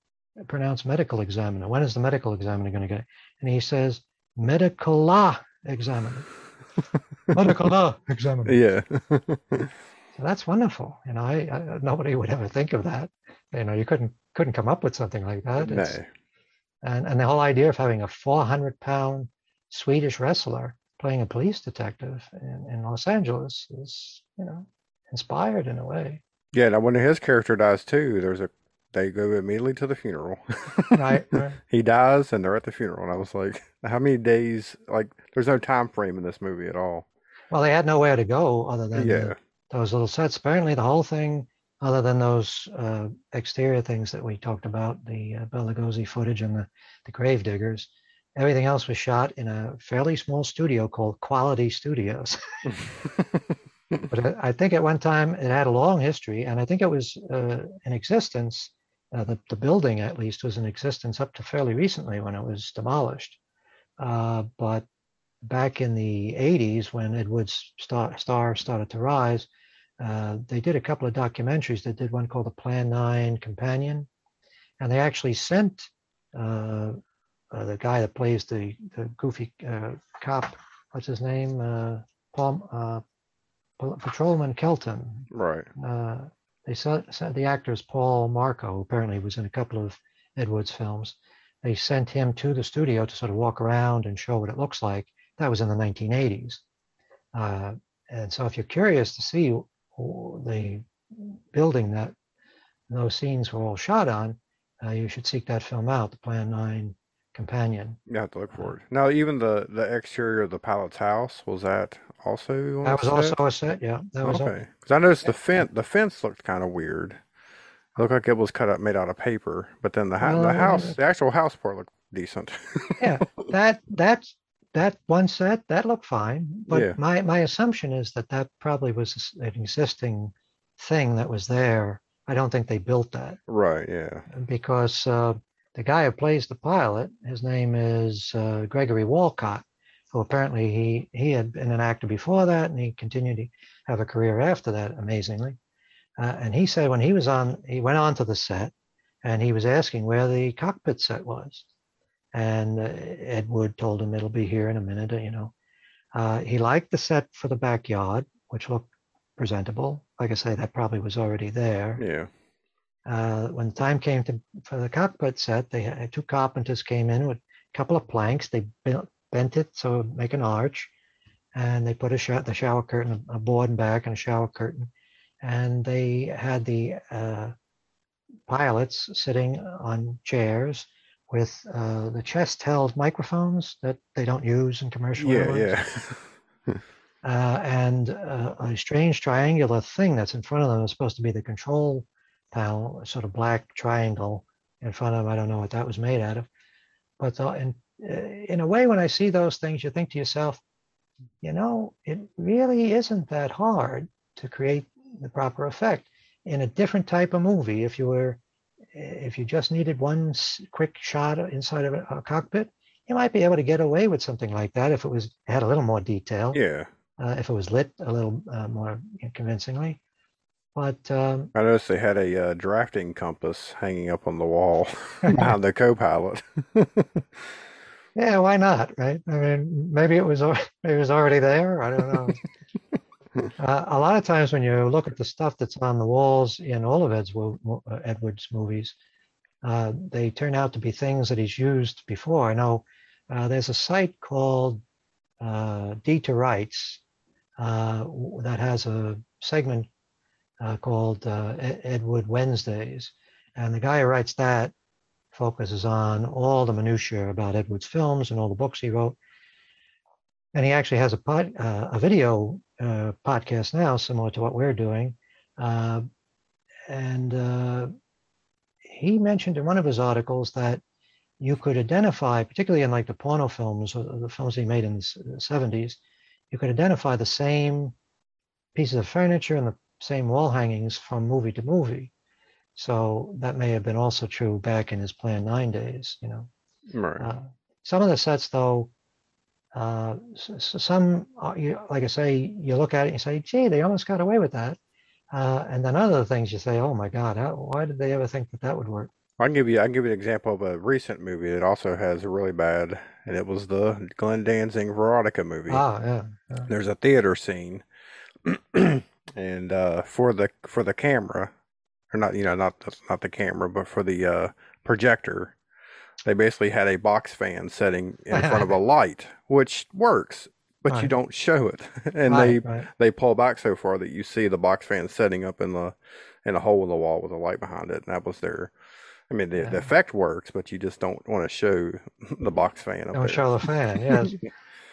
pronounce medical examiner. When is the medical examiner going to get it? And he says, medical law examiner. <laughs> medical law examiner. yeah. <laughs> So that's wonderful. You know, I, I nobody would ever think of that. You know, you couldn't couldn't come up with something like that. no. And and the whole idea of having a 400 pound Swedish wrestler playing a police detective in, in Los Angeles is, you know, inspired in a way. Yeah, now when his character dies too, there's a they go immediately to the funeral. Right. <laughs> right. he dies and they're at the funeral, and I was like, how many days? Like, there's no time frame in this movie at all. Well, they had nowhere to go other than the- Yeah, those little sets. Apparently, the whole thing, other than those uh, exterior things that we talked about, the uh, Bela Lugosi footage and the, the grave diggers, everything else was shot in a fairly small studio called Quality Studios. <laughs> but I, I think at one time it had a long history, and I think it was uh, in existence. Uh, the, the building, at least, was in existence up to fairly recently when it was demolished. Uh, but back in the 80s, when Ed Wood's star, star started to rise, uh, they did a couple of documentaries. They did one called The Plan 9 Companion, and they actually sent uh, uh, the guy that plays the, the goofy uh, cop, what's his name? Uh, Paul, uh, Patrolman Kelton. right. Uh, they sent, sent the actors Paul Marco, who apparently was in a couple of Ed Wood's films. They sent him to the studio to sort of walk around and show what it looks like. That was in the 1980s. Uh, and so, if you're curious to see the building that those scenes were all shot on, uh, you should seek that film out, The Plan 9 Companion. You have to look for it. Now, even the the exterior of the pilot's house was that also That was also a set, yeah. That was okay. Because I noticed the fence the fence looked kind of weird. It looked like it was cut up made out of paper, but then the ha- Well, the uh, house the actual house part looked decent. yeah <laughs> that that's that one set that looked fine but Yeah. my my assumption is that that probably was an existing thing that was there i don't think they built that right. Yeah. because uh, the guy who plays the pilot his name is uh, gregory walcott who apparently he he had been an actor before that and he continued to have a career after that amazingly uh, and he said when he was on he went on to the set and he was asking where the cockpit set was and uh, Ed Wood told him it'll be here in a minute. You know, uh, he liked the set for the backyard, which looked presentable. Like I say, that probably was already there. Yeah. Uh, when the time came to for the cockpit set, they had two carpenters came in with a couple of planks. They built, bent it so it would make an arch, and they put a sho- the shower curtain, a board and back, and a shower curtain, and they had the uh, pilots sitting on chairs with uh, the chest-held microphones that they don't use in commercial Yeah. airlines Yeah. <laughs> uh, and uh, a strange triangular thing that's in front of them is supposed to be the control a sort of black triangle in front of them. I don't know what that was made out of, but uh, in uh, in a way, when I see those things, you think to yourself, you know, it really isn't that hard to create the proper effect in a different type of movie. If you were if you just needed one quick shot inside of a, a cockpit, you might be able to get away with something like that if it was had a little more detail yeah. uh, if it was lit a little uh, more convincingly. But um, I noticed they had a uh, drafting compass hanging up on the wall <laughs> behind the co-pilot. <laughs> yeah, why not, right? I mean, maybe it was <laughs> maybe it was already there. I don't know. uh, a lot of times when you look at the stuff that's on the walls in all of Ed's, uh, Ed Wood's movies, uh, they turn out to be things that he's used before. I know uh, there's a site called uh, Dead 2 Rights uh, that has a segment uh, called uh, Ed- Edward Wednesdays, and the guy who writes that focuses on all the minutiae about Ed Wood's films and all the books he wrote. and he actually has a pod, uh, a video uh, podcast now, similar to what we're doing. Uh, and uh, he mentioned in one of his articles that you could identify, particularly in like the porno films the films he made in the 70s, you could identify the same pieces of furniture and the same wall hangings from movie to movie. So that may have been also true back in his Plan 9 days, you know. Right. Uh, some of the sets, though, uh, some, uh, you, like I say, you look at it and you say, gee, they almost got away with that. Uh, and then other things you say, oh my God, how, why did they ever think that that would work? I can give you I can give you an example of a recent movie that also has a really bad, and it was the Glenn Danzig Verotika movie. Ah, yeah. yeah. There's a theater scene, <clears throat> and uh, for the for the camera, or not you know not not the camera, but for the uh, projector, they basically had a box fan setting in front of a <laughs> light, which works, but Right. you don't show it, <laughs> and Right, they right. they pull back so far that you see the box fan setting up in the in a hole in the wall with a light behind it, and that was their. I mean, the, the effect works, but you just don't want to show <laughs> the box fan Don't there. show the fan, yes.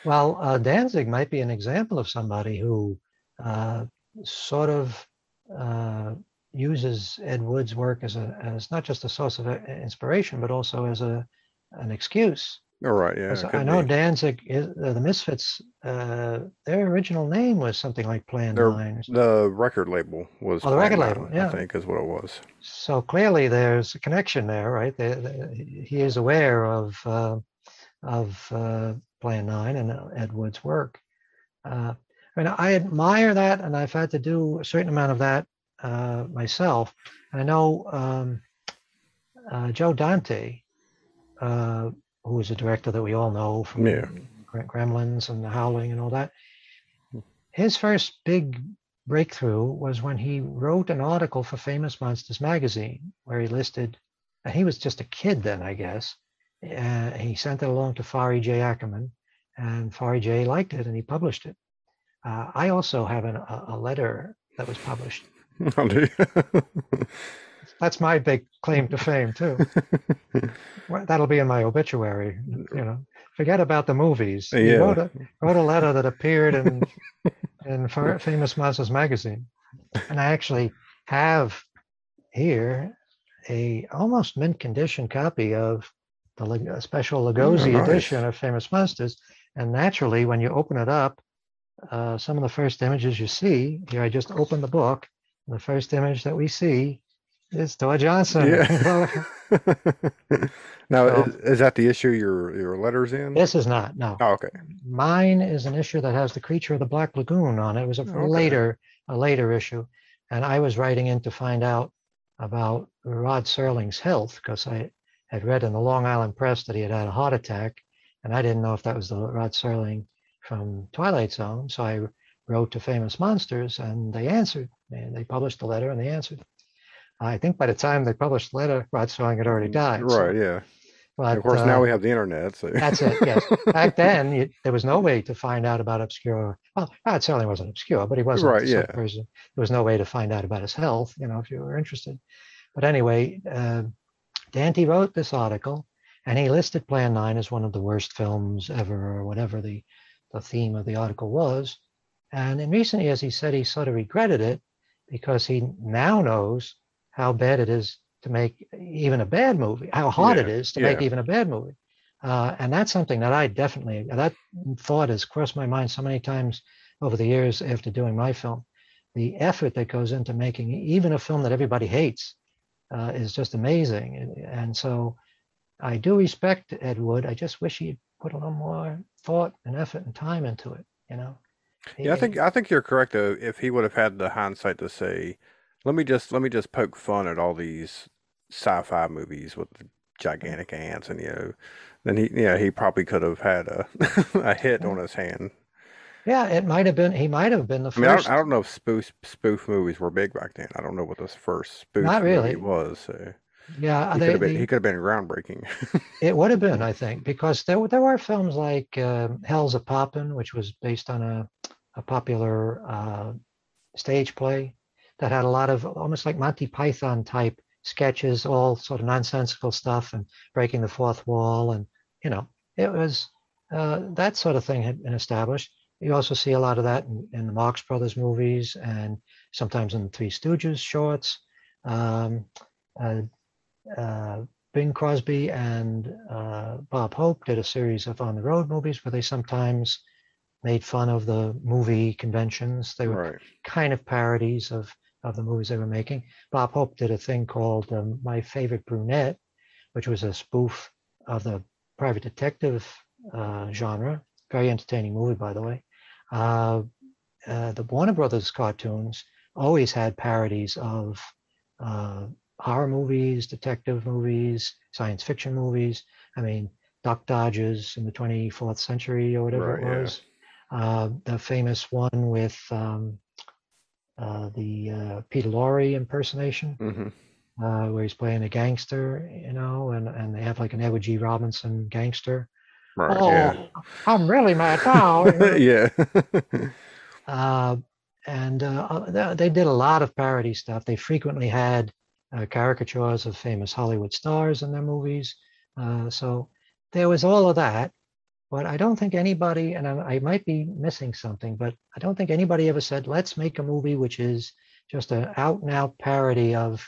Well, uh, Danzig might be an example of somebody who uh, sort of uh, uses Ed Wood's work as a as not just a source of uh, inspiration, but also as a an excuse. All right, yeah. I know be. Danzig, is, uh, the Misfits, uh, their original name was something like Plan Their- Nine. The record label was. Oh, the record label, Nine, yeah. I think is what it was. So clearly, there's a connection there, right? They, they- he is aware of uh, of uh, Plan Nine and uh, Ed Wood's work. I mean, I admire that, and I've had to do a certain amount of that uh, myself. And I know um, uh, Joe Dante, uh, who is a director that we all know from Yeah. Gremlins and The Howling and all that. His first big breakthrough was when he wrote an article for Famous Monsters magazine, where he listed, and he was just a kid then, I guess. Uh, he sent it along to Forry J. Ackerman, and Forry J. liked it, and he published it. Uh, I also have an, a, a letter that was published. <laughs> I. <laughs> That's my big claim to fame too. <laughs> Well, That'll be in my obituary. You know, forget about the movies. Yeah. wrote a wrote a letter that appeared in in Famous Monsters magazine, and I actually have here a almost mint condition copy of the uh, special Lugosi nice. edition of Famous Monsters. And naturally, when you open it up, uh, some of the first images you see here, I just opened the book. The first image that we see is Tor Johnson. yeah. <laughs> <laughs> now, So- is, is that the issue your your letters in? this is not, no. Oh, okay. Mine is an issue that has the creature of the Black Lagoon on it. It was a Okay. later, a later issue, and I was writing in to find out about Rod Serling's health because I had read in the Long Island Press that he had had a heart attack, and I didn't know if that was the Rod Serling from Twilight Zone. So I wrote to Famous Monsters, and they answered, and they published the letter, and they answered. I think by the time they published the letter, Rod Serling had already died. so- Right. Yeah. but, of course, uh, now we have the internet. So that's it. Yes. <laughs> Back then, you, there was no way to find out about obscure. Well, Rod Serling wasn't obscure, but he wasn't Right, yeah. person. There was no way to find out about his health. You know, if you were interested. But anyway, uh, Dante wrote this article, and he listed Plan Nine as one of the worst films ever, or whatever the the theme of the article was. And in recent years, he said he sort of regretted it because he now knows how bad it is to make even a bad movie, how hard it Yeah, is to make even a bad movie. Uh, and that's something that I definitely, that thought has crossed my mind so many times over the years after doing my film. The effort that goes into making even a film that everybody hates uh, is just amazing. And, and so I do respect Ed Wood. I just wish he'd put a little more thought and effort and time into it, you know? Yeah, I think I think you're correct though. If he would have had the hindsight to say, "Let me just let me just poke fun at all these sci-fi movies with gigantic mm-hmm. ants," and you know, then he yeah he probably could have had a <laughs> a hit on his hand. Yeah, it might have been, he might have been the I mean, I first. don't, I don't know if spoof spoof movies were big back then. I don't know what this first spoof Not really. movie was. So yeah, he they, could have been the- he could have been groundbreaking. <laughs> It would have been, I think, because there were- there were films like uh, Hellzapoppin', which was based on a a popular uh, stage play that had a lot of almost like Monty Python type sketches, all sort of nonsensical stuff and breaking the fourth wall, and you know, it was uh, that sort of thing had been established. You also see a lot of that in, in the Marx Brothers movies and sometimes in the Three Stooges shorts. Um, uh, uh, Bing Crosby and uh, Bob Hope did a series of on the road movies where they sometimes made fun of the movie conventions. They were Right. kind of parodies of of the movies they were making. Bob Hope did a thing called um, My Favorite Brunette, which was a spoof of the private detective uh, genre. Very entertaining movie, by the way. Uh, uh, the Warner Brothers cartoons always had parodies of uh, horror movies, detective movies, science fiction movies. I mean, Duck Dodgers in the 24th century or whatever Right, it yeah. was. Uh, the famous one with um, uh, the uh, Peter Lorre impersonation, hmm uh, where he's playing a gangster, you know, and, and they have like an Edward G. Robinson gangster. Right. oh, Yeah. I'm really mad now. <laughs> yeah. uh, and uh, uh, they did a lot of parody stuff. They frequently had uh, caricatures of famous Hollywood stars in their movies. Uh, so there was all of that. But I don't think anybody, and I, I might be missing something, but I don't think anybody ever said, let's make a movie which is just an out and out parody of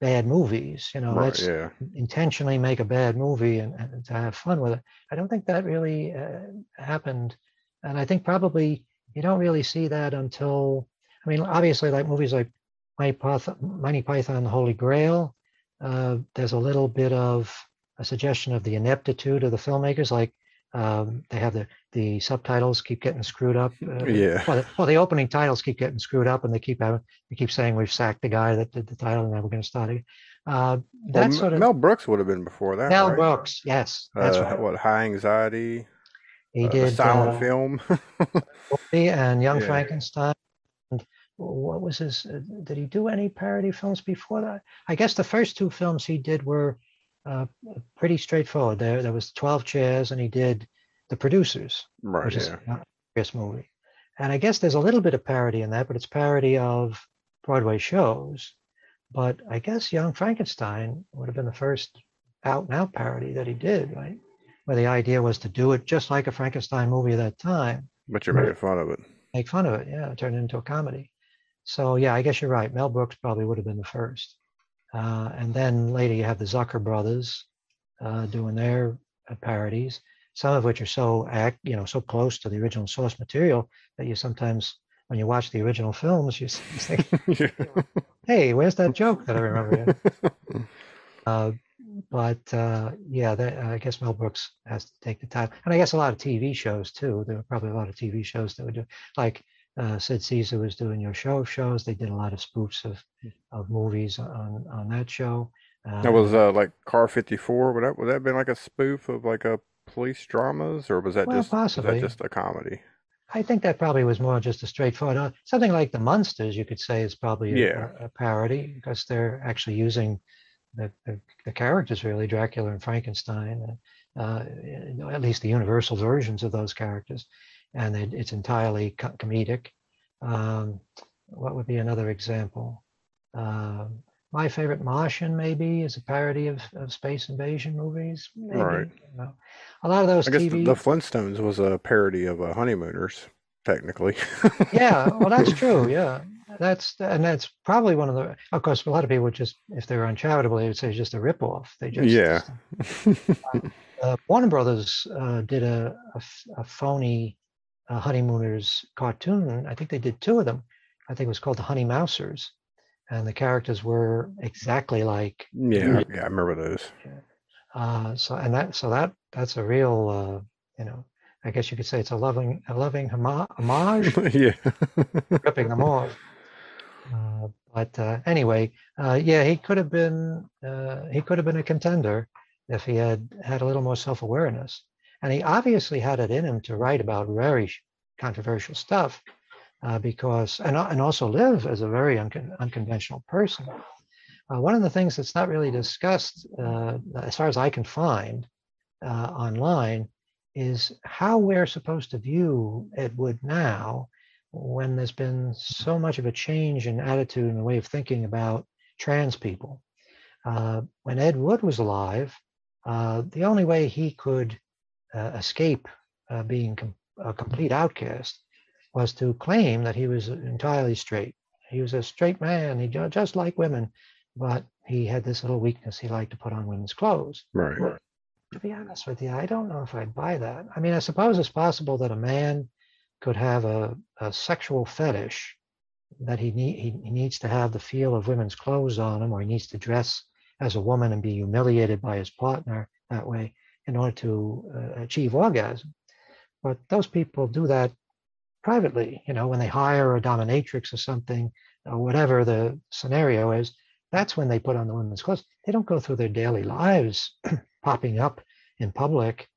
bad movies. You know, right. let's Yeah. intentionally make a bad movie and, and to have fun with it. I don't think that really uh, happened, and I think probably you don't really see that until I mean, obviously, like movies like Monty Python, and the Holy Grail. Uh, there's a little bit of a suggestion of the ineptitude of the filmmakers, like. Um, they have the, the subtitles keep getting screwed up. Uh, <laughs> Yeah. Well the, well, the opening titles keep getting screwed up, and they keep having, they keep saying we've sacked the guy that did the title, and now we're going to start it. Uh, Well, sort of Mel Brooks would have been before that. Mel right? Brooks, yes, that's uh, right. What high anxiety? He uh, did silent uh, film. <laughs> And Young Yeah. Frankenstein. What was his? Uh, did he do any parody films before that? I guess the first two films he did were uh, pretty straightforward. There, there was Twelve Chairs, and he did The Producers, right. which is Yeah. a serious movie. And I guess there's a little bit of parody in that, but it's parody of Broadway shows. But I guess Young Frankenstein would have been the first out and out parody that he did, right? Where the idea was to do it just like a Frankenstein movie at that time, But you're making fun of it. make fun of it, yeah, turn it into a comedy. So yeah, I guess you're right. Mel Brooks probably would have been the first. Uh, and then later you have the Zucker brothers uh, doing their uh, parodies, some of which are so act, you know, so close to the original source material that you sometimes, when you watch the original films, you, <laughs> think, yeah. "Hey, where's that joke that I remember?" <laughs> Uh, but uh, yeah, that, I guess Mel Brooks has to take the time, and I guess a lot of TV shows too. There were probably a lot of TV shows that would do, like uh, Sid Caesar was doing your show of shows. They did a lot of spoofs of of movies on on that show. Uh, That was uh, like Car 54. Would that would that have been like a spoof of like a police dramas, or was that Well, just was that just a comedy? I think that probably was more just a straightforward uh, something like the Munsters. You could say is probably a, Yeah. a, a parody because they're actually using the, the, the characters really, Dracula and Frankenstein, uh, uh, you know, at least the universal versions of those characters, and it, it's entirely comedic. Um, what would be another example? Um my favorite Martian maybe is a parody of, of space invasion movies. Maybe, Right. you know. A lot of those I guess TV. the, Flintstones was a parody of uh, Honeymooners, technically. <laughs> yeah well that's true yeah that's and that's probably one of the of course a lot of people would just if they were uncharitable they would say it's just a ripoff they just Yeah. uh, warner brothers uh, did a phony uh, honeymooners cartoon i think they did two of them i think it was called the honey mousers and the characters were exactly like yeah, yeah, I remember those. uh, so and that so that that's a real uh, you know i guess you could say it's a loving a loving homage <laughs> yeah. <laughs> ripping them off. Uh, but uh, anyway, uh, yeah, he could have been uh, he could have been a contender if he had had a little more self-awareness, and he obviously had it in him to write about very controversial stuff, uh, because and and also live as a very uncon- unconventional person. Uh, one of the things that's not really discussed, uh, as far as I can find uh, online, is how we're supposed to view Ed Wood now when there's been so much of a change in attitude and way of thinking about trans people. Uh, when Ed Wood was alive, uh, the only way he could escape uh, being com- a complete outcast was to claim that he was entirely straight. He was a straight man. He just like women, but he had this little weakness. He liked to put on women's clothes. Right. To be honest with you, I don't know if I'd buy that. I mean, I suppose it's possible that a man could have a, a sexual fetish that he, need, he, he needs to have the feel of women's clothes on him, or he needs to dress as a woman and be humiliated by his partner that way in order to uh, achieve orgasm. But those people do that privately, you know, when they hire a dominatrix or something, or whatever the scenario is, that's when they put on the women's clothes. They don't go through their daily lives <clears throat> popping up in public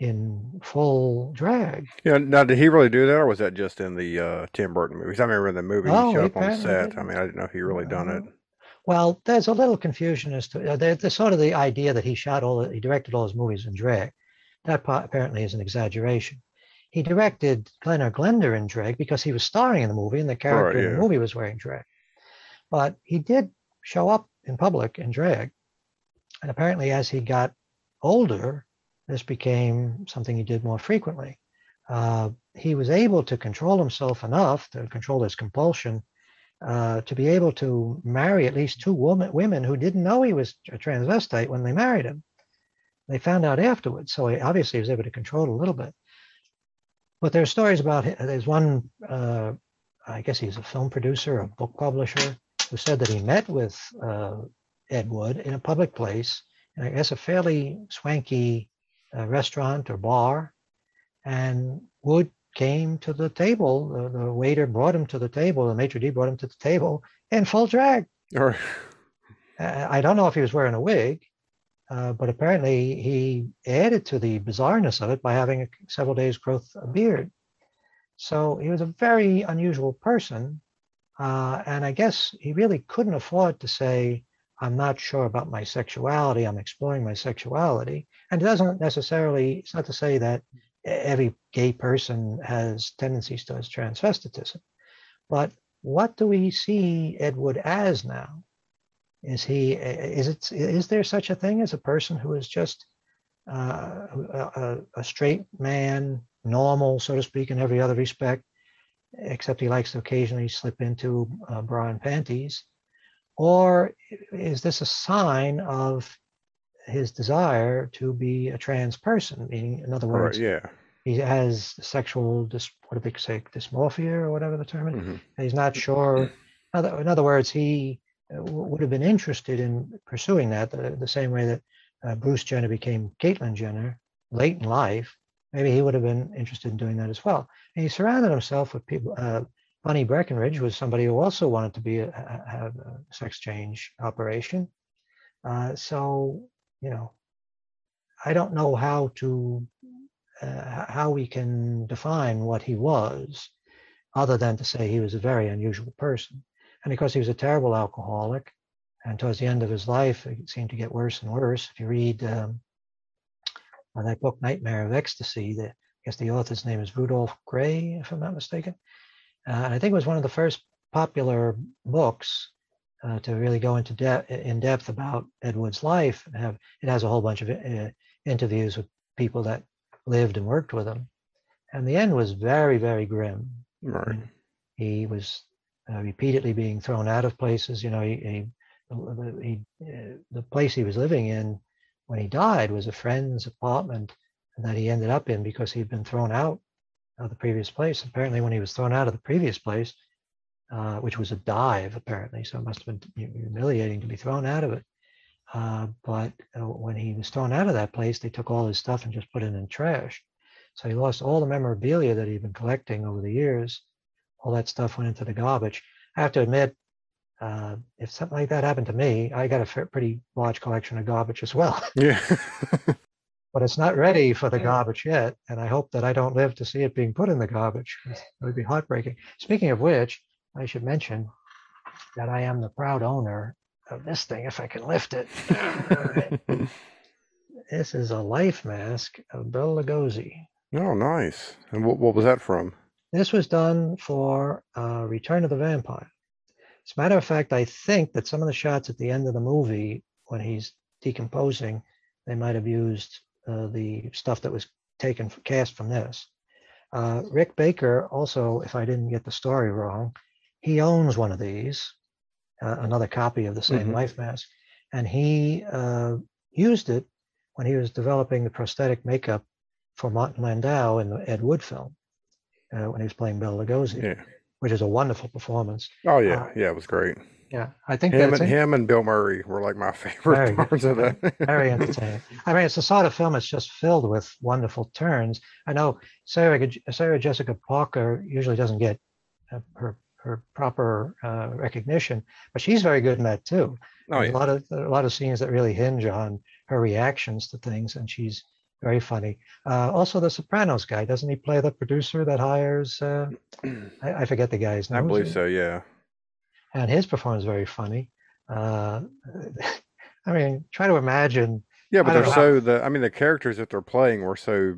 in full drag. Yeah. Now, did he really do that, or was that just in the uh, Tim Burton movies? I remember in the movie Oh, he showed up on set. I mean, I didn't know if he really done it. Well, there's a little confusion as to uh, there's sort of the idea that he shot all, he directed all his movies in drag. That part apparently is an exaggeration. He directed Glen or Glenda in drag because he was starring in the movie and the character in yeah. the movie was wearing drag. But he did show up in public in drag. And apparently, as he got older, this became something he did more frequently. Uh, he was able to control himself enough to control his compulsion uh, to be able to marry at least two woman, women who didn't know he was a transvestite when they married him. They found out afterwards, so he obviously was able to control a little bit. But there are stories about there's one, uh, I guess he's a film producer, a book publisher, who said that he met with uh, Ed Wood in a public place, and I guess a fairly swanky uh, restaurant or bar, and Wood came to the table. The, the waiter brought him to the table. The maitre d' brought him to the table in full drag. Or Uh, I don't know if he was wearing a wig, uh, but apparently he added to the bizarreness of it by having a several days growth of beard. So he was a very unusual person. Uh, and I guess he really couldn't afford to say, I'm not sure about my sexuality. I'm exploring my sexuality. And it doesn't necessarily, it's not to say that every gay person has tendencies towards transvestitism. But what do we see Ed Wood as now? Is he? Is it? Is there such a thing as a person who is just uh, a, a straight man, normal, so to speak, in every other respect, except he likes to occasionally slip into uh, bra and panties, or is this a sign of his desire to be a trans person? Meaning, in other right, words, yeah. he has sexual dis, what do they say dysmorphia or whatever the term is. Mhm. He's not sure. In other, words, he uh, would have been interested in pursuing that the, the same way that uh, Bruce Jenner became Caitlyn Jenner late in life. Maybe he would have been interested in doing that as well. And he surrounded himself with people. Uh, Bunny Breckinridge was somebody who also wanted to be a, ha- have a sex change operation. Uh, so you know, I don't know how to uh, how we can define what he was, other than to say he was a very unusual person. And because he was a terrible alcoholic, and towards the end of his life, it seemed to get worse and worse. If you read um, uh, that book, Nightmare of Ecstasy, the, I guess the author's name is Rudolph Grey, if I'm not mistaken. Uh, and I think it was one of the first popular books uh, to really go into depth in depth about Ed Wood's life. And have it has a whole bunch of uh, interviews with people that lived and worked with him. And the end was very, very grim. Right. He was uh, repeatedly being thrown out of places. You know, he, he, he uh, the place he was living in when he died was a friend's apartment that he ended up in because he'd been thrown out of the previous place. Apparently, when he was thrown out of the previous place, uh, which was a dive, apparently, so it must have been humiliating to be thrown out of it. Uh, but uh, when he was thrown out of that place, they took all his stuff and just put it in trash. So he lost all the memorabilia that he'd been collecting over the years. All that stuff went into the garbage. I have to admit, uh, if something like that happened to me, I got a fair, pretty large collection of garbage as well. <laughs> Yeah. <laughs> but it's not ready for the garbage yet. And I hope that I don't live to see it being put in the garbage. It would be heartbreaking. Speaking of which, I should mention that I am the proud owner of this thing, if I can lift it. <laughs> This is a life mask of Bela Lugosi. oh, nice. And what, what was that from? This was done for uh, Return of the Vampire. As a matter of fact, I think that some of the shots at the end of the movie, when he's decomposing, they might have used uh, the stuff that was taken for cast from this. Uh, Rick Baker also, if I didn't get the story wrong, he owns one of these, uh, another copy of the same Mhm. life mask, and he uh, used it when he was developing the prosthetic makeup for Martin Landau in the Ed Wood film uh, when he was playing Bela Lugosi, Yeah. which is a wonderful performance. Oh yeah, Uh, yeah, it was great. Yeah, I think Him that's and him and Bill Murray were like my <laughs> favorite parts of that. very entertaining. I mean, it's the sort of film that's just filled with wonderful turns. I know Sarah, Sarah Jessica Parker usually doesn't get uh, her her proper uh, recognition, but she's very good in that too. oh yeah. a lot of a lot of scenes that really hinge on her reactions to things, and she's very funny. Uh, also, the Sopranos guy doesn't he play the producer that hires? Uh, <clears throat> I, I forget the guy's name. I believe so. Yeah. And his performance is very funny. Uh, <laughs> I mean, try to imagine. Yeah, but they're don't so the. I mean, the characters that they're playing were so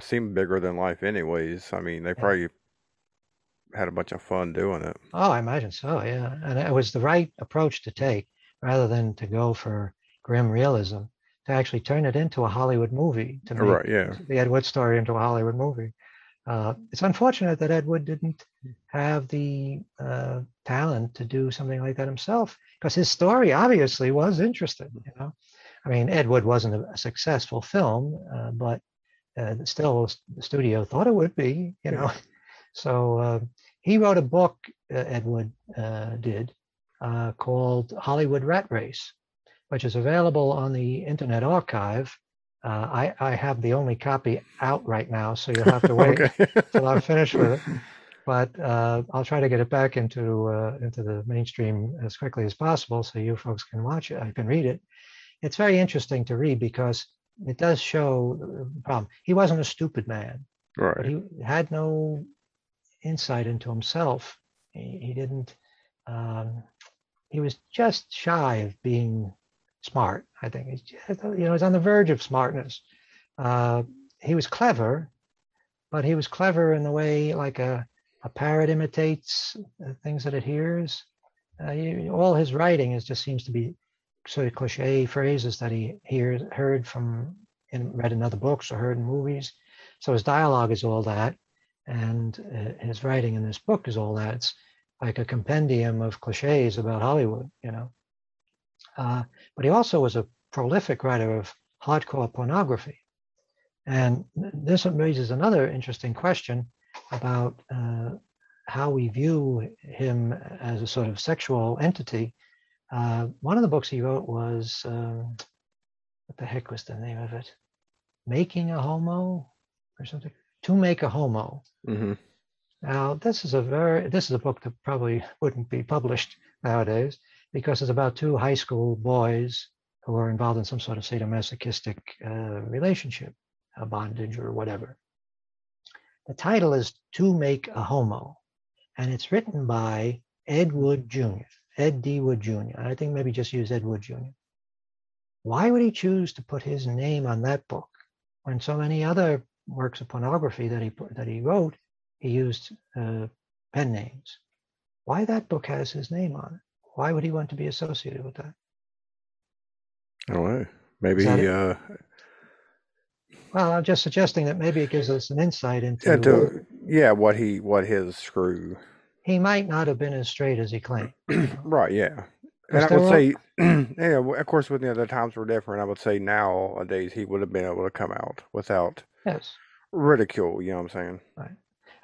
seem bigger than life, anyways. I mean, they probably had a bunch of fun doing it. Oh, I imagine so. Yeah, and it was the right approach to take, rather than to go for grim realism, to actually turn it into a Hollywood movie. To make Right, yeah. the Ed Wood story into a Hollywood movie. Uh, it's unfortunate that Ed Wood didn't have the uh, talent to do something like that himself, because his story obviously was interesting. You know, I mean, Ed Wood wasn't a, successful film, uh, but uh, still, the studio thought it would be. You know, so uh, he wrote a book. Uh, Ed Wood uh, did uh, called Hollywood Rat Race, which is available on the Internet Archive. Uh, I, I have the only copy out right now, so you'll have to <laughs> wait till I'm finished with it. <laughs> But uh, I'll try to get it back into uh, into the mainstream as quickly as possible, so you folks can watch it. I can read it. It's very interesting to read because it does show the problem. He wasn't a stupid man, right. he had no insight into himself. He, he didn't. Um, he was just shy of being smart. I think he's just, you know he's on the verge of smartness. Uh, he was clever, but he was clever in the way like a a parrot imitates uh, things that it hears. Uh, you, all his writing is just seems to be sort of cliche phrases that he hears heard from and read in other books or heard in movies. So his dialogue is all that, and uh, his writing in this book is all that. It's like a compendium of cliches about Hollywood, you know. Uh, but he also was a prolific writer of hardcore pornography. And this raises another interesting question about uh, how we view him as a sort of sexual entity. Uh, one of the books he wrote was, um, what the heck was the name of it? Making a Homo or something? To Make a Homo. hmm Now, this is a very this is a book that probably wouldn't be published nowadays because it's about two high school boys who are involved in some sort of sadomasochistic uh, relationship, a bondage or whatever. The title is To Make a Homo, and it's written by Ed Wood Jr., Ed D. Wood Jr. I think maybe just use Ed Wood Jr. Why would he choose to put his name on that book when so many other works of pornography that he put, that he wrote he used uh, pen names. Why that book has his name on it? Why would he want to be associated with that? I don't know. Maybe uh, Well, I'm just suggesting that maybe it gives us an insight into had to, yeah, what he, what his screw. he might not have been as straight as he claimed. <clears throat> right. Yeah. And I would a- say, <clears throat> yeah, of course, with the other times were different. I would say nowadays he would have been able to come out without Yes. ridicule. You know what I'm saying? Right.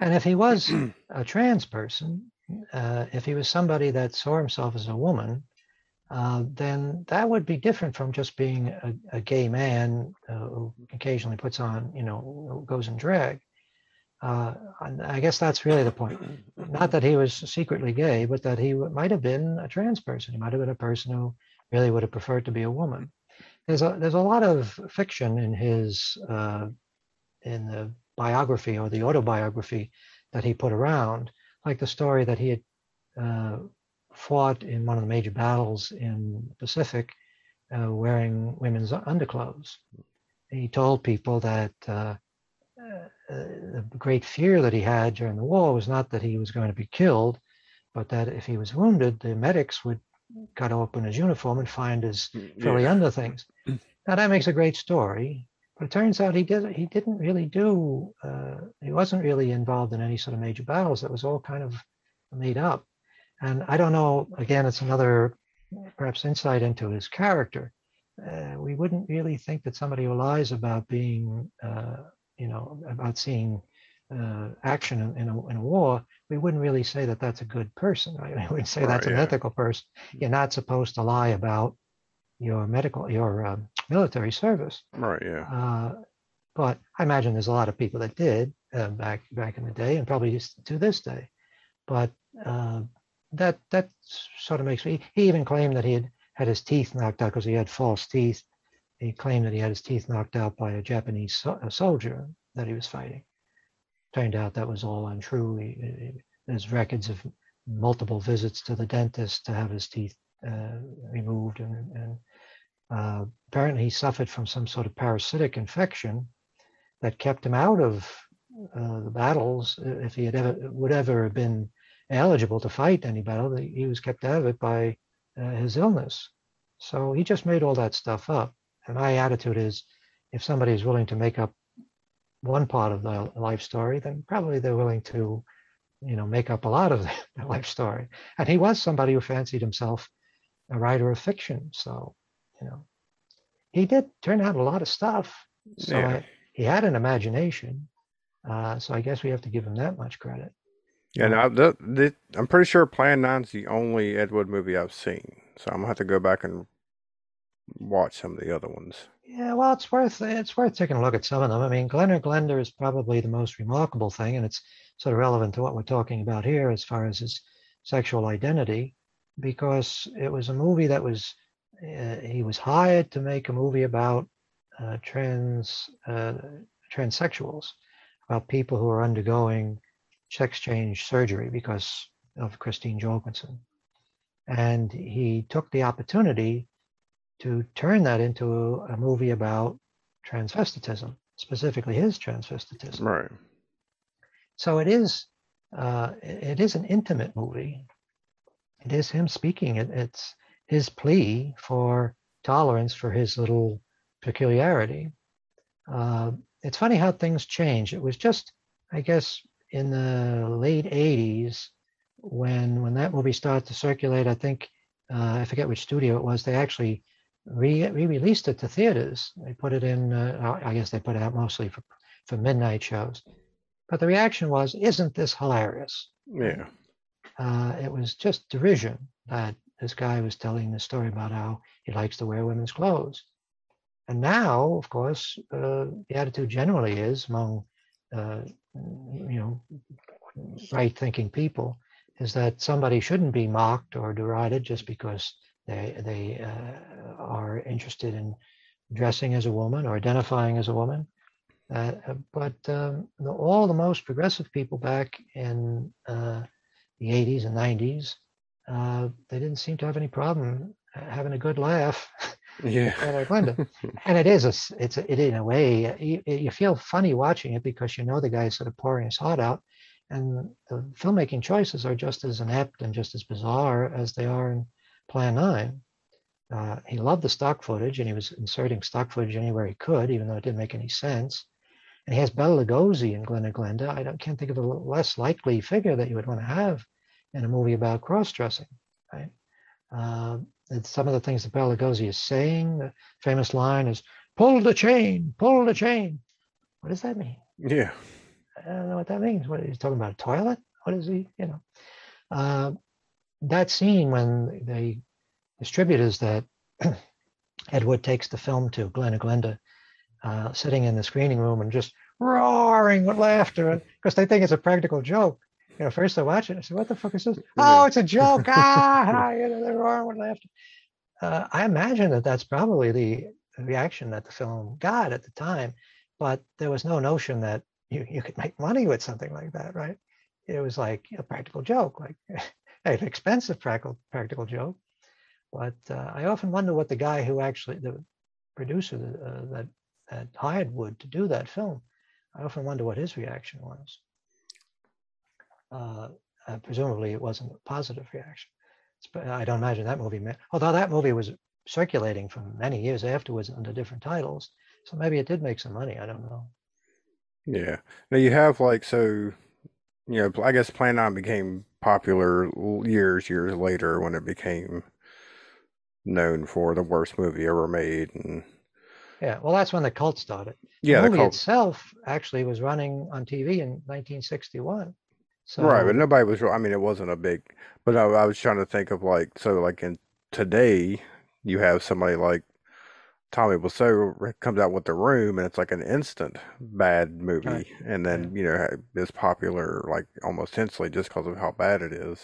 And if he was <clears throat> a trans person, uh, if he was somebody that saw himself as a woman, uh, then that would be different from just being a, a gay man uh, who occasionally puts on, you know, goes in drag. Uh, I guess that's really the point. Not that he was secretly gay, but that he might have been a trans person. He might have been a person who really would have preferred to be a woman. There's a there's a lot of fiction in his uh, in the biography or the autobiography that he put around, like the story that he had uh, fought in one of the major battles in the Pacific uh, wearing women's underclothes. He told people that uh, the great fear that he had during the war was not that he was going to be killed, but that if he was wounded, the medics would cut open his uniform and find his frilly Yeah. under things. Now that makes a great story, But it turns out he did he didn't really do uh, he wasn't really involved in any sort of major battles. It was all kind of made up. And I don't know. Again, it's another perhaps insight into his character. Uh, we wouldn't really think that somebody who lies about being, uh, you know, about seeing uh, action in, in, a, in, a, war, we wouldn't really say that that's a good person. Right? We wouldn't say right, that's yeah. an ethical person. You're not supposed to lie about your medical, your um, military service. Right. Yeah. Uh, but I imagine there's a lot of people that did uh, back back in the day, and probably to this day. But uh, that that sort of makes me. He even claimed that he had had his teeth knocked out because he had false teeth. He claimed that he had his teeth knocked out by a Japanese so, a soldier that he was fighting. Turned out that was all untrue. He, he, there's records of multiple visits to the dentist to have his teeth uh, removed, and, and uh, apparently he suffered from some sort of parasitic infection that kept him out of uh, the battles. If he had ever would ever have been eligible to fight any battle. He was kept out of it by uh, his illness. So he just made all that stuff up. And my attitude is if somebody is willing to make up one part of the life story, then probably they're willing to, you know, make up a lot of <laughs> the life story. And he was somebody who fancied himself a writer of fiction. So, you know, he did turn out a lot of stuff. So yeah. I, he had an imagination. Uh, so I guess we have to give him that much credit. Yeah, the, the, I'm pretty sure Plan Nine's the only Ed Wood movie I've seen, so I'm gonna have to go back and watch some of the other ones. Yeah, well, it's worth it's worth taking a look at some of them. I mean, Glen or Glenda is probably the most remarkable thing, and it's sort of relevant to what we're talking about here as far as his sexual identity, because it was a movie that was uh, he was hired to make a movie about uh, trans uh, transsexuals, about people who are undergoing sex change surgery because of Christine Jorgensen. And he took the opportunity to turn that into a movie about transvestitism, specifically his transvestitism. Right. So it is uh, it is an intimate movie. It is him speaking. It, it's his plea for tolerance for his little peculiarity. Uh, it's funny how things change. It was just, I guess, in the late 80s when when that movie started to circulate i think uh, i forget which studio it was they actually re- re-released it to theaters. They put it in uh, i guess they put it out mostly for for midnight shows. But the reaction was isn't this hilarious? Yeah. Uh, it was just derision that this guy was telling the story about how he likes to wear women's clothes. And now of course uh, the attitude generally is among uh, you know, right thinking people is that somebody shouldn't be mocked or derided just because they they uh, are interested in dressing as a woman or identifying as a woman. Uh, but um, the, all the most progressive people back in uh, the 80s and 90s, uh, they didn't seem to have any problem having a good laugh yeah <laughs> Glenda. <laughs> and it is a it's a, it in a way you, you feel funny watching it because you know the guy's sort of pouring his heart out and the filmmaking choices are just as inept and just as bizarre as they are in plan 9 uh, he loved the stock footage and he was inserting stock footage anywhere he could even though it didn't make any sense and he has Bela Lugosi in Glen and Glenda. I don't, can't think of a less likely figure that you would want to have in a movie about cross-dressing, right? Uh, some of the things that Bela Lugosi is saying. The famous line is "Pull the chain, pull the chain." What does that mean? Yeah, I don't know what that means. What he's talking about a toilet? What is he? You know, uh, that scene when the distributors that <clears throat> Ed Wood takes the film to, Glen and Glenda, uh, sitting in the screening room and just roaring with laughter because they think it's a practical joke you know, first I watch it, I said, "What the fuck is this?" Oh, it's a joke! <laughs> ah, you know, they're roaring with laughter. Uh, I imagine that that's probably the reaction that the film got at the time, but there was no notion that you, you could make money with something like that, right? It was like a practical joke, like <laughs> an expensive practical practical joke. But uh, I often wonder what the guy who actually the producer uh, that that hired Wood to do that film, I often wonder what his reaction was uh, uh, presumably it wasn't a positive reaction. I don't imagine that movie, although that movie was circulating for many years afterwards under different titles. So maybe it did make some money. I don't know. Yeah. Now you have like so, you know, I guess Plan 9 became popular years, years later when it became known for the worst movie ever made and yeah, well, that's when the cult started. Yeah, the the movie cult. itself actually was running on TV in 1961. So Right, but nobody was. I mean, it wasn't a big. But I, I was trying to think of like so like in today you have somebody like Tommy Wiseau comes out with The Room and it's like an instant bad movie, Right. and then you know is popular like almost instantly just because of how bad it is.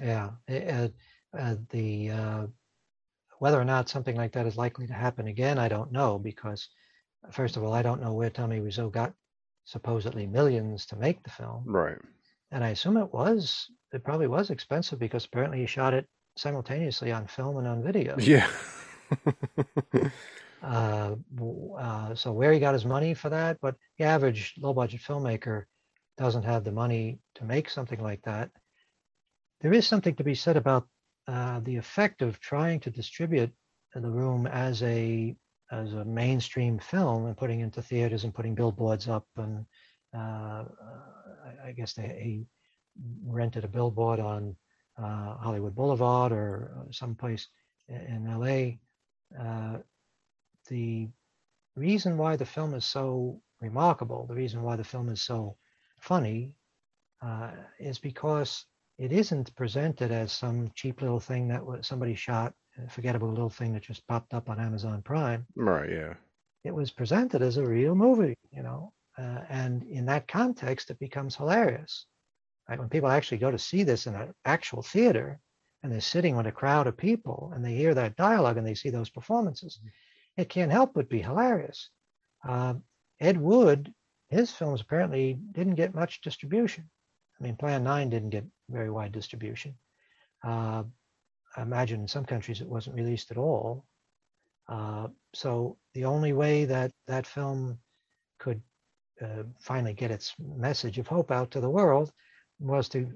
yeah, it- uh, the uh, whether or not something like that is likely to happen again, I don't know because first of all, I don't know where Tommy Wiseau got supposedly millions to make the film, Right. and I assume it was it probably was expensive because apparently he shot it simultaneously on film and on video. Yeah. <laughs> Uh, uh, so where he got his money for that, but the average low budget filmmaker doesn't have the money to make something like that. There is something to be said about uh, the effect of trying to distribute the room as a as a mainstream film and putting into theaters and putting billboards up and uh, I, I guess they he rented a billboard on uh, Hollywood Boulevard or uh, someplace in LA. Uh, the reason why the film is so remarkable, the reason why the film is so funny, uh, is because it isn't presented as some cheap little thing that somebody shot, a forgettable little thing that just popped up on Amazon Prime. Right. Yeah. It was presented as a real movie, you know, uh, and in that context, it becomes hilarious. Right? When people actually go to see this in an actual theater, and they're sitting with a crowd of people, and they hear that dialogue, and they see those performances, it can't help but be hilarious. Uh, Ed Wood, his films apparently didn't get much distribution. I mean, Plan 9 didn't get very wide distribution. Uh, I imagine in some countries it wasn't released at all. Uh, so the only way that that film could uh, finally get its message of hope out to the world was to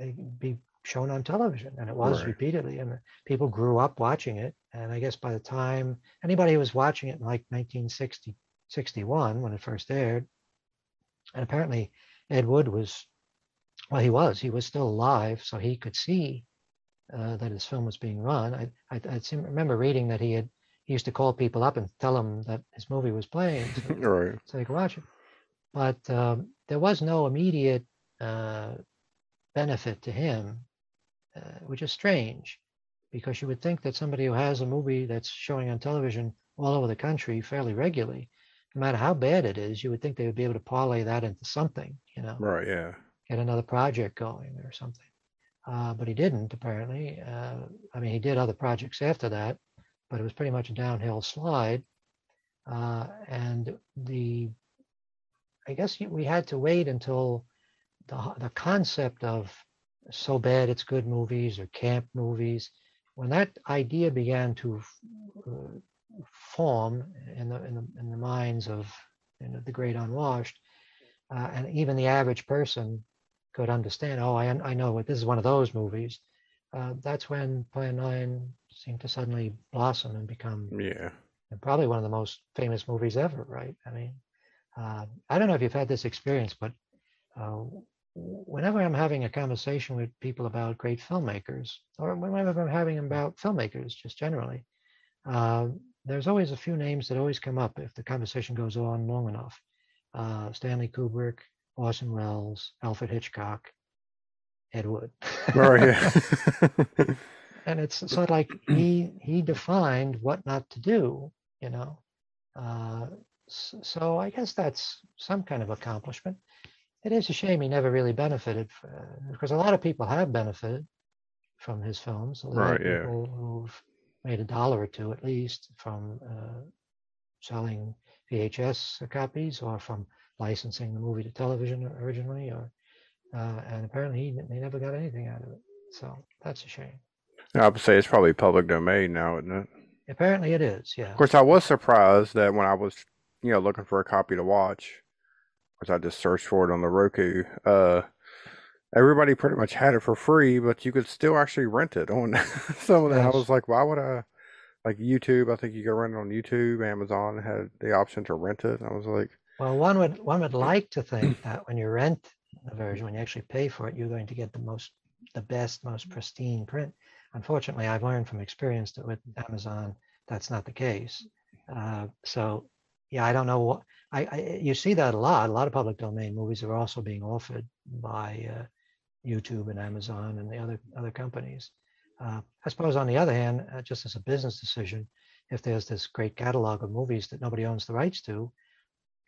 uh, be shown on television, and it was Right. repeatedly, and people grew up watching it. And I guess by the time anybody who was watching it in like 1960, 61 when it first aired, and apparently Ed Wood was, well, he was, he was still alive, so he could see uh, that his film was being run. I, I, I seem, remember reading that he had he used to call people up and tell them that his movie was playing so, <laughs> Right. so they could watch it. But um, there was no immediate uh, benefit to him, uh, which is strange because you would think that somebody who has a movie that's showing on television all over the country fairly regularly, no matter how bad it is, you would think they would be able to parlay that into something, you know Right. Yeah. get another project going or something. Uh, but he didn't apparently. Uh, I mean, he did other projects after that, but it was pretty much a downhill slide. Uh, and the, I guess we had to wait until the the concept of so bad it's good movies or camp movies, when that idea began to uh, form in the in the in the minds of you know, the great unwashed, uh, and even the average person could understand. Oh, I I know what this is one of those movies. Uh, that's when Plan Nine seemed to suddenly blossom and become Yeah. probably one of the most famous movies ever. Right? I mean, uh, I don't know if you've had this experience, but uh, whenever I'm having a conversation with people about great filmmakers, or whenever I'm having about filmmakers, just generally, uh, there's always a few names that always come up if the conversation goes on long enough. Uh, Stanley Kubrick, Orson Welles, Alfred Hitchcock, Ed Wood. <laughs> And it's sort of like he he defined what not to do, you know. Uh, so I guess that's some kind of accomplishment. It is a shame he never really benefited, uh, because a lot of people have benefited from his films. A lot Right, of yeah. people who've made a dollar or two at least from uh, selling VHS copies or from licensing the movie to television originally, or uh, and apparently he never got anything out of it. So that's a shame. I would say it's probably public domain now, isn't it? Apparently it is, yeah. Of course, I was surprised that when I was, you know, looking for a copy to watch, because I just searched for it on the Roku, uh, everybody pretty much had it for free, but you could still actually rent it on <laughs> some of that. I was like, why would I? like YouTube. I think you could rent it on YouTube. Amazon had the option to rent it. I was like, Well, one would one would like to think <clears throat> that when you rent a version, when you actually pay for it, you're going to get the most, the best, most pristine print. Unfortunately, I've learned from experience that with Amazon, that's not the case. Uh, so, yeah, I don't know what I, I you see that a lot. A lot of public domain movies are also being offered by uh, YouTube and Amazon and the other other companies. Uh, I suppose on the other hand, uh, just as a business decision, if there's this great catalog of movies that nobody owns the rights to,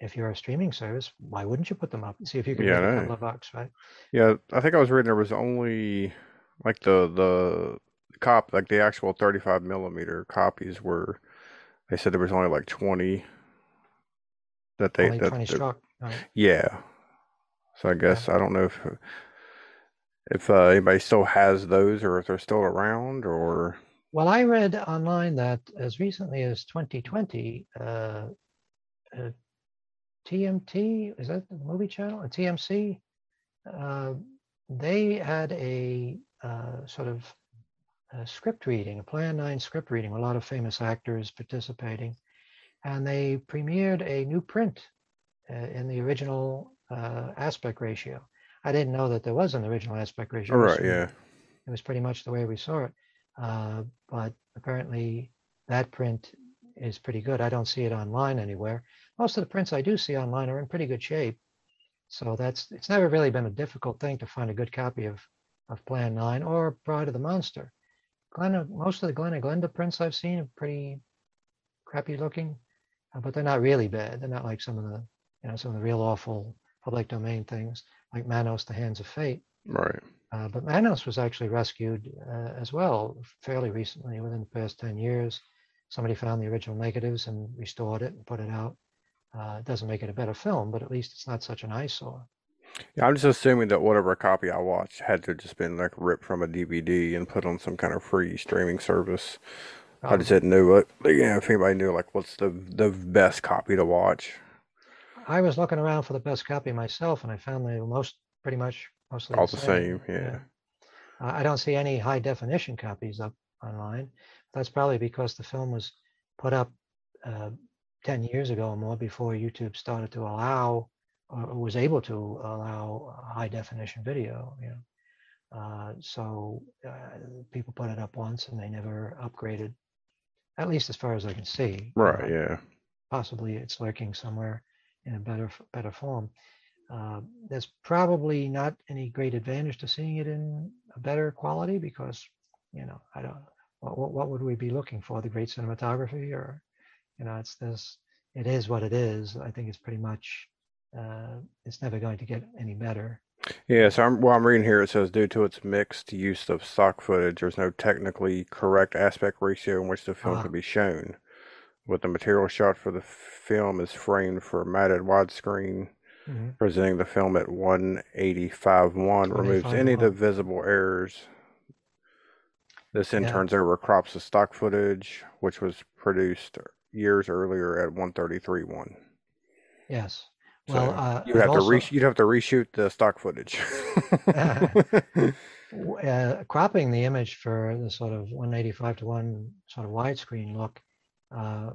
if you're a streaming service, why wouldn't you put them up and see if you can Yeah, make a couple of bucks, right? yeah, I think I was reading there was only like the the cop like the actual 35 millimeter copies were. They said there was only like 20 that they Only that 20 that- struck. Right? Yeah. So I guess I don't know if if uh, anybody still has those or if they're still around or Well, I read online that as recently as 2020, uh, uh, TMT, is that the movie channel? Or TMC? Uh, they had a uh, sort of a script reading, a Plan 9 script reading, a lot of famous actors participating. And they premiered a new print uh, in the original uh, aspect ratio. I didn't know that there was an original aspect ratio. all right, yeah. it was pretty much the way we saw it. Uh, but apparently that print is pretty good. I don't see it online anywhere. Most of the prints I do see online are in pretty good shape. So that's it's never really been a difficult thing to find a good copy of of Plan 9 or Bride of the Monster. Glen, most of the Glen and Glenda prints I've seen are pretty crappy looking, uh, but they're not really bad. They're not like some of the you know some of the real awful public domain things like Manos: The Hands of Fate. Right. Uh, but Manos was actually rescued uh, as well fairly recently, within the past 10 years. Somebody found the original negatives and restored it and put it out. Uh, it doesn't make it a better film, but at least it's not such an eyesore. Yeah, I'm just assuming that whatever copy I watched had to just been like ripped from a DVD and put on some kind of free streaming service. I just didn't know what, like, yeah, if anybody knew like what's the the best copy to watch. I was looking around for the best copy myself, and I found the most pretty much mostly All the same, yeah. Uh, I don't see any high definition copies up online. That's probably because the film was put up uh, 10 years ago or more before YouTube started to allow or or was able to allow high definition video. You know, uh, so uh, people put it up once and they never upgraded, at least as far as I can see. Right, yeah. possibly it's lurking somewhere in a better better form. Uh, there's probably not any great advantage to seeing it in a better quality because, you know, I don't. What, what, what would we be looking for? The great cinematography, or, you know, it's this. It is what it is. I think it's pretty much. Uh, it's never going to get any better. Yeah, so I'm, well, I'm reading here. It says due to its mixed use of stock footage, there's no technically correct aspect ratio in which the film Ah. can be shown. What the material shot for the film is framed for matted widescreen, Mhm. presenting the film at 185.1 removes any of the visible errors. This in Yeah. turns over crops the stock footage, which was produced years earlier at 133.1. Yes. So Well, uh, you have to also- re- you'd have to reshoot the stock footage. <laughs> <laughs> uh, cropping the image for the sort of 185 to 1 sort of widescreen look uh,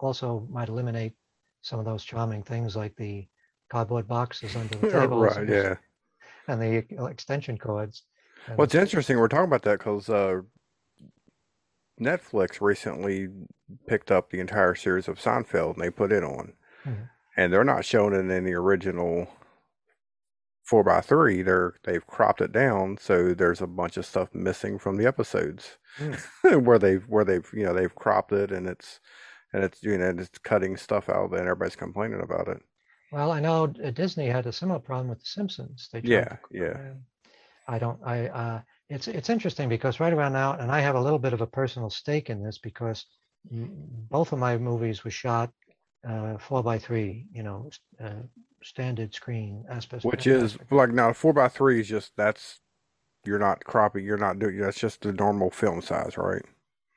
also might eliminate some of those charming things like the cardboard boxes under the <laughs> tables right, and, yeah. and the extension cords. And What's interesting, we're talking about that because uh, Netflix recently picked up the entire series of Seinfeld and they put it on. Mhm. And they're not showing it in the original four by three. They're they've cropped it down, so there's a bunch of stuff missing from the episodes <laughs> where they've where they've you know they've cropped it and it's and it's you know it's cutting stuff out and everybody's complaining about it. Well, I know uh, Disney had a similar problem with The Simpsons. They Yeah, to- yeah. I don't. I. Uh, it's it's interesting because right around now, and I have a little bit of a personal stake in this because mm, both of my movies were shot uh, four by three. You know, uh, standard screen aspect. Which is like now four by three is just that's you're not cropping, you're not doing that's just the normal film size, right?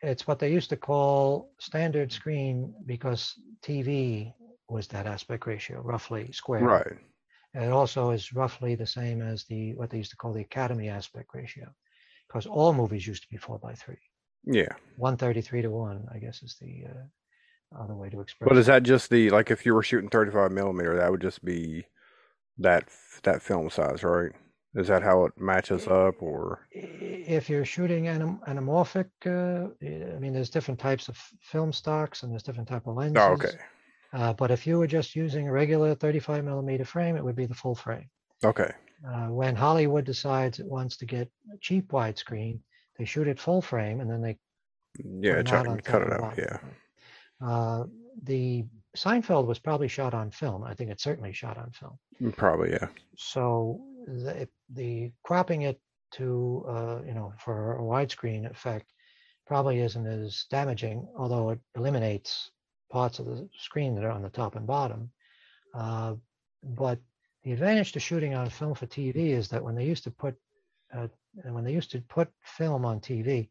It's what they used to call standard screen because TV was that aspect ratio, roughly square. Right. And it also is roughly the same as the what they used to call the Academy aspect ratio, because all movies used to be four by three. Yeah. 133 to 1, I guess is the uh, other way to express But is that just the like if you were shooting 35 millimeter, that would just be that that film size, right? Is that how it matches up, or If you're shooting anim- anamorphic, uh, I mean, there's different types of film stocks and there's different type of lenses. oh, okay, Uh, but if you were just using a regular 35 millimeter frame, it would be the full frame. okay, Uh, when Hollywood decides it wants to get a cheap widescreen, they shoot it full frame and then they yeah, try on cut it and out, yeah, Uh, the Seinfeld was probably shot on film. I think it's certainly shot on film. Mm, probably, yeah, So the, the cropping it to, uh, you know, for a widescreen effect probably isn't as damaging, although it eliminates parts of the screen that are on the top and bottom. Uh, but the advantage to shooting on film for TV is that when they used to put uh, when they used to put film on TV,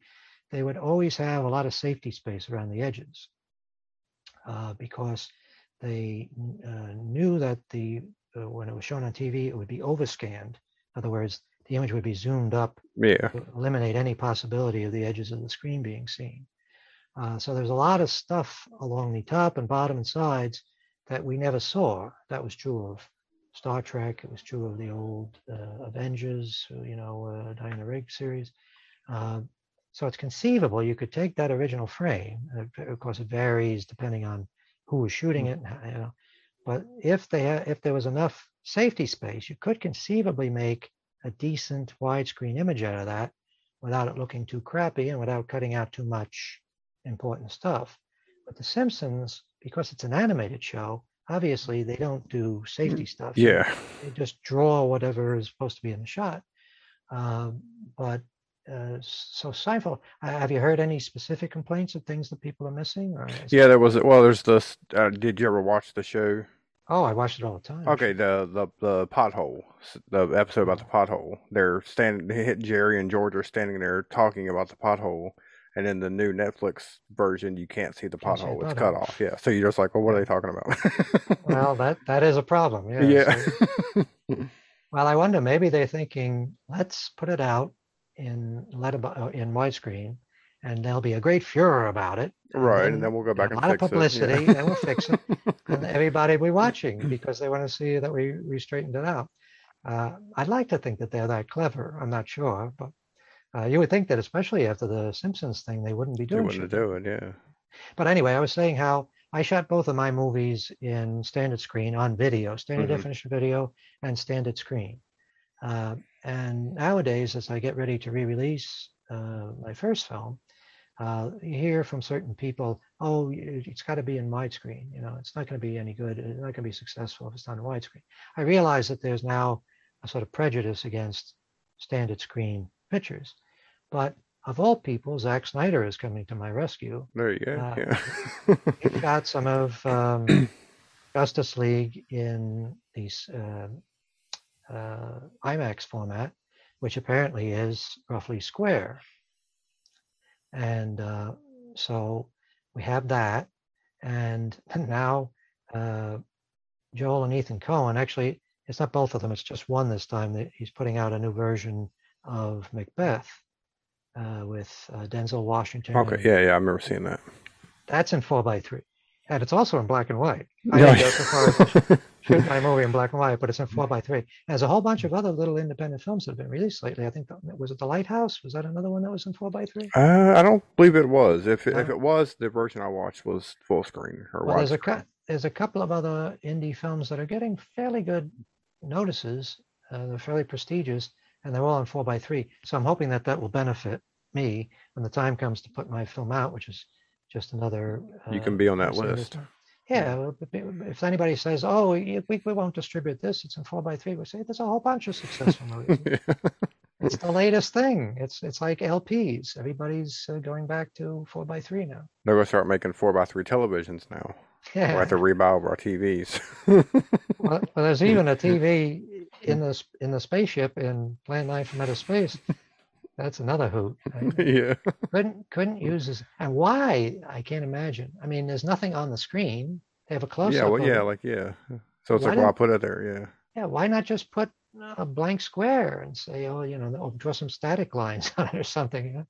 they would always have a lot of safety space around the edges uh, because they uh, knew that the uh, when it was shown on TV, it would be overscanned. In other words, the image would be zoomed up yeah, to eliminate any possibility of the edges of the screen being seen. Uh, so there's a lot of stuff along the top and bottom and sides that we never saw. That was true of Star Trek. It was true of the old uh, Avengers, you know, uh, Diana Rigg series. Uh, so it's conceivable you could take that original frame. Of course, it varies depending on who was shooting it. You know, but if they if there was enough safety space, you could conceivably make a decent widescreen image out of that without it looking too crappy and without cutting out too much important stuff. But The Simpsons, because it's an animated show, obviously they don't do safety stuff. yeah. They just draw whatever is supposed to be in the shot. Um, but uh, so Seinfeld, uh, have you heard any specific complaints of things that people are missing? Yeah, there was. Well, there's this. Uh, did you ever watch the show? Oh, I watched it all the time. Okay, the the the pothole, the episode about the pothole. They're standing. They hit Jerry and George are standing there talking about the pothole, and in the new Netflix version, you can't see the Can't see the pothole. It's cut off. Yeah, so you're just like, well, what are they talking about? Well, that that is a problem. <laughs> Yeah. yeah. so- <laughs> well, I wonder. Maybe they're thinking, let's put it out in letter uh, in widescreen, and there'll be a great furor about it. right, then and then we'll go back a and lot of fix it. publicity, yeah. then we'll fix it. and <laughs> everybody will be watching because they want to see that we, we straightened it out. Uh, I'd like to think that they're that clever. I'm not sure, but uh, you would think that especially after the Simpsons thing, they wouldn't be They doing wouldn't shit. do it. Yeah. But anyway, I was saying how I shot both of my movies in standard screen on video, standard Mhm. definition video, and standard screen. Uh, and nowadays, as I get ready to re-release uh, my first film, uh, you hear from certain people, "Oh, it's got to be in widescreen. You know, it's not going to be any good. It's not going to be successful if it's not in widescreen." I realize that there's now a sort of prejudice against standard screen pictures, but of all people, Zack Snyder is coming to my rescue There you go. Uh, yeah. We've got some of um, <coughs> Justice League in these uh, uh, IMAX format, which apparently is roughly square. And uh, so we have that. And <laughs> now uh, Joel and Ethan Coen, actually, it's not both of them, it's just one this time. that He's putting out a new version of Macbeth uh, with uh, Denzel Washington. okay. and Yeah. Yeah. I remember seeing that. that's in four by three, and it's also in black and white. <laughs> I Yeah. didn't go so far as <laughs> my movie in black and white, but it's in four by three. There's a whole bunch of other little independent films that have been released lately. I think that, was it The Lighthouse? Was that another one that was in four by three? Uh, I don't believe it was. If it, if it was, the version I watched was full screen or Well, there's a there's a couple of other indie films that are getting fairly good notices. Uh, they're fairly prestigious, and they're all in four by three. So I'm hoping that that will benefit me when the time comes to put my film out, which is just another. You uh, can be on that list. time. Yeah, well, but be- if anybody says, "Oh, we, we we won't distribute this," it's in four by three. We say there's a whole bunch of successful movies. <laughs> It's the latest thing. It's it's like LPs. Everybody's uh, going back to four by three now. They're gonna start making four by three televisions now. Yeah. have to rebuy our TVs. Well, well, there's even a TV <laughs> in the in the spaceship in Plan 9 from Outer Space. That's another hoot. I <laughs> yeah. couldn't couldn't use this. And why? I can't imagine. I mean, there's nothing on the screen. They have a close Yeah. up. Well, yeah. Like yeah. So it's Why like, well, I put it there. Yeah. yeah. Why not just put a blank square and say, oh, you know, or draw some static lines <laughs> on it or something?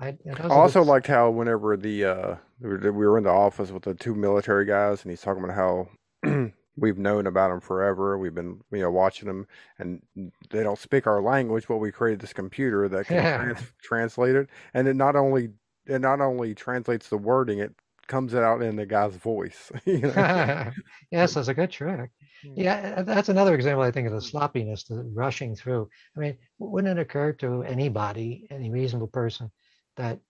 I, I also liked how whenever the uh we were in the office with the two military guys, and he's talking about how <clears throat> we've known about them forever. We've been you know watching them, and they don't speak our language, but we created this computer that can Yeah. trans- translate it, and it not only it not only translates the wording, it comes out in the guy's voice. <laughs> You know? <laughs> yes, that's a good trick. Yeah, that's another example, I think, of the sloppiness, the rushing through. I mean, wouldn't it occur to anybody, any reasonable person, that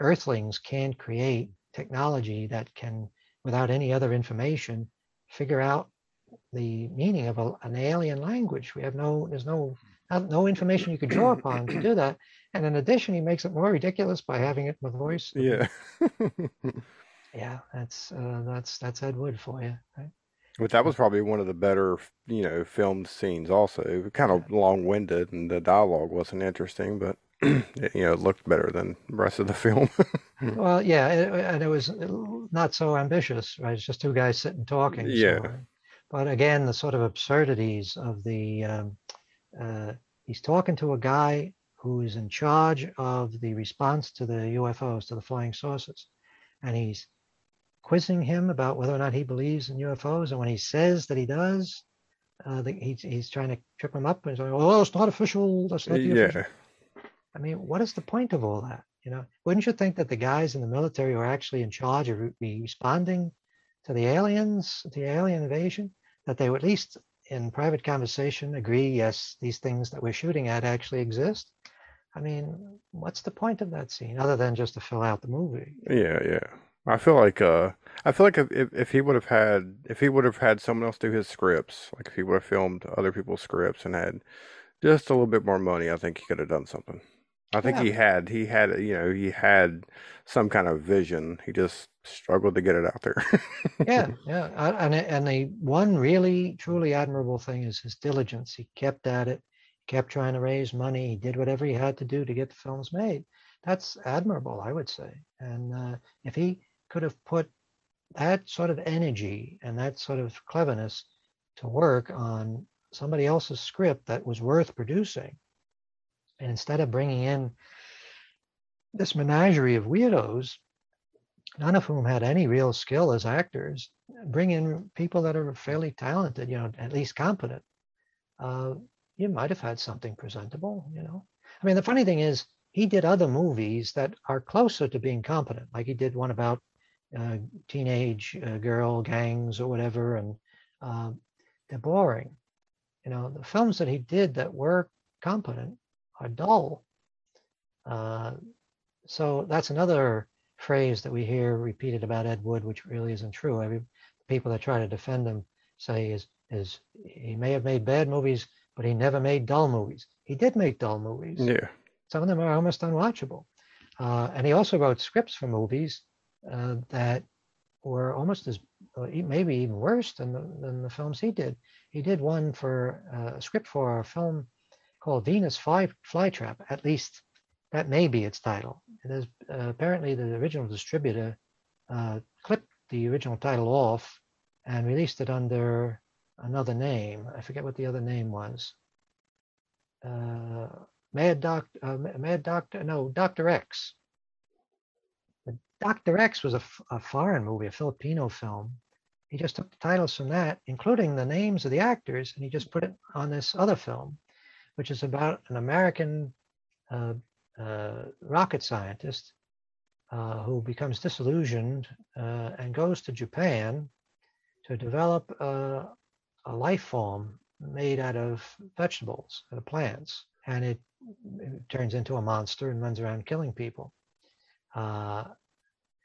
Earthlings can create technology that can, without any other information, figure out the meaning of a, an alien language? We have no, there's no, no information you could draw upon to do that. And in addition, he makes it more ridiculous by having it with voice. yeah. <laughs> Yeah, that's uh, that's that's Ed Wood for you. Right? But that was probably one of the better, you know, filmed scenes. Also, kind of long-winded, and the dialogue wasn't interesting, but <clears throat> you know, it looked better than the rest of the film. <laughs> Well, yeah, it- and it was not so ambitious, right? It's just two guys sitting talking. Yeah. but again, the sort of absurdities of the um, uh, he's talking to a guy who is in charge of the response to the UFOs, to the flying saucers, and he's quizzing him about whether or not he believes in UFOs. And when he says that he does, uh, the, he's he's trying to trip him up and he's like, "Oh, it's not official. That's not the official." I mean, what is the point of all that? You know, wouldn't you think that the guys in the military who are actually in charge of re- responding to the aliens, the alien invasion, that they would at least in private conversation agree, yes, these things that we're shooting at actually exist? I mean, what's the point of that scene other than just to fill out the movie? yeah, yeah. I feel like, uh, I feel like if if he would have had, if he would have had someone else do his scripts, like if he would have filmed other people's scripts and had just a little bit more money, I think he could have done something. I think Yeah. he had, he had, you know, he had some kind of vision. He just struggled to get it out there. yeah, <laughs> yeah. And and the one really truly admirable thing is his diligence. He kept at it, kept trying to raise money. He did whatever he had to do to get the films made. That's admirable, I would say. And uh, if he could have put that sort of energy and that sort of cleverness to work on somebody else's script that was worth producing, and instead of bringing in this menagerie of weirdos none of whom had any real skill as actors, bring in people that are fairly talented, you know, at least competent. Uh, you might have had something presentable, you know. I mean, the funny thing is, he did other movies that are closer to being competent, like he did one about uh, teenage uh, girl gangs or whatever, and uh, they're boring. You know, the films that he did that were competent are dull. Uh, so that's another phrase that we hear repeated about Ed Wood, which really isn't true. Every people that try to defend him say is is he may have made bad movies, but he never made dull movies. He did make dull movies. yeah, Some of them are almost unwatchable. Uh, and he also wrote scripts for movies uh, that were almost as maybe even worse than the, than the films he did. He did one for uh, a script for a film called Venus Fly Flytrap. At least that may be its title. It is uh, apparently the original distributor uh, clipped the original title off and released it under another name. I forget what the other name was. Uh, Mad Doc, uh, Mad Doctor, no, Doctor X. Doctor X was a foreign movie, a Filipino film. He just took the titles from that, including the names of the actors, and he just put it on this other film, which is about an American uh, uh, rocket scientist uh, who becomes disillusioned uh, and goes to Japan to develop uh, a life form made out of vegetables, uh, plants, and it, it turns into a monster and runs around killing people.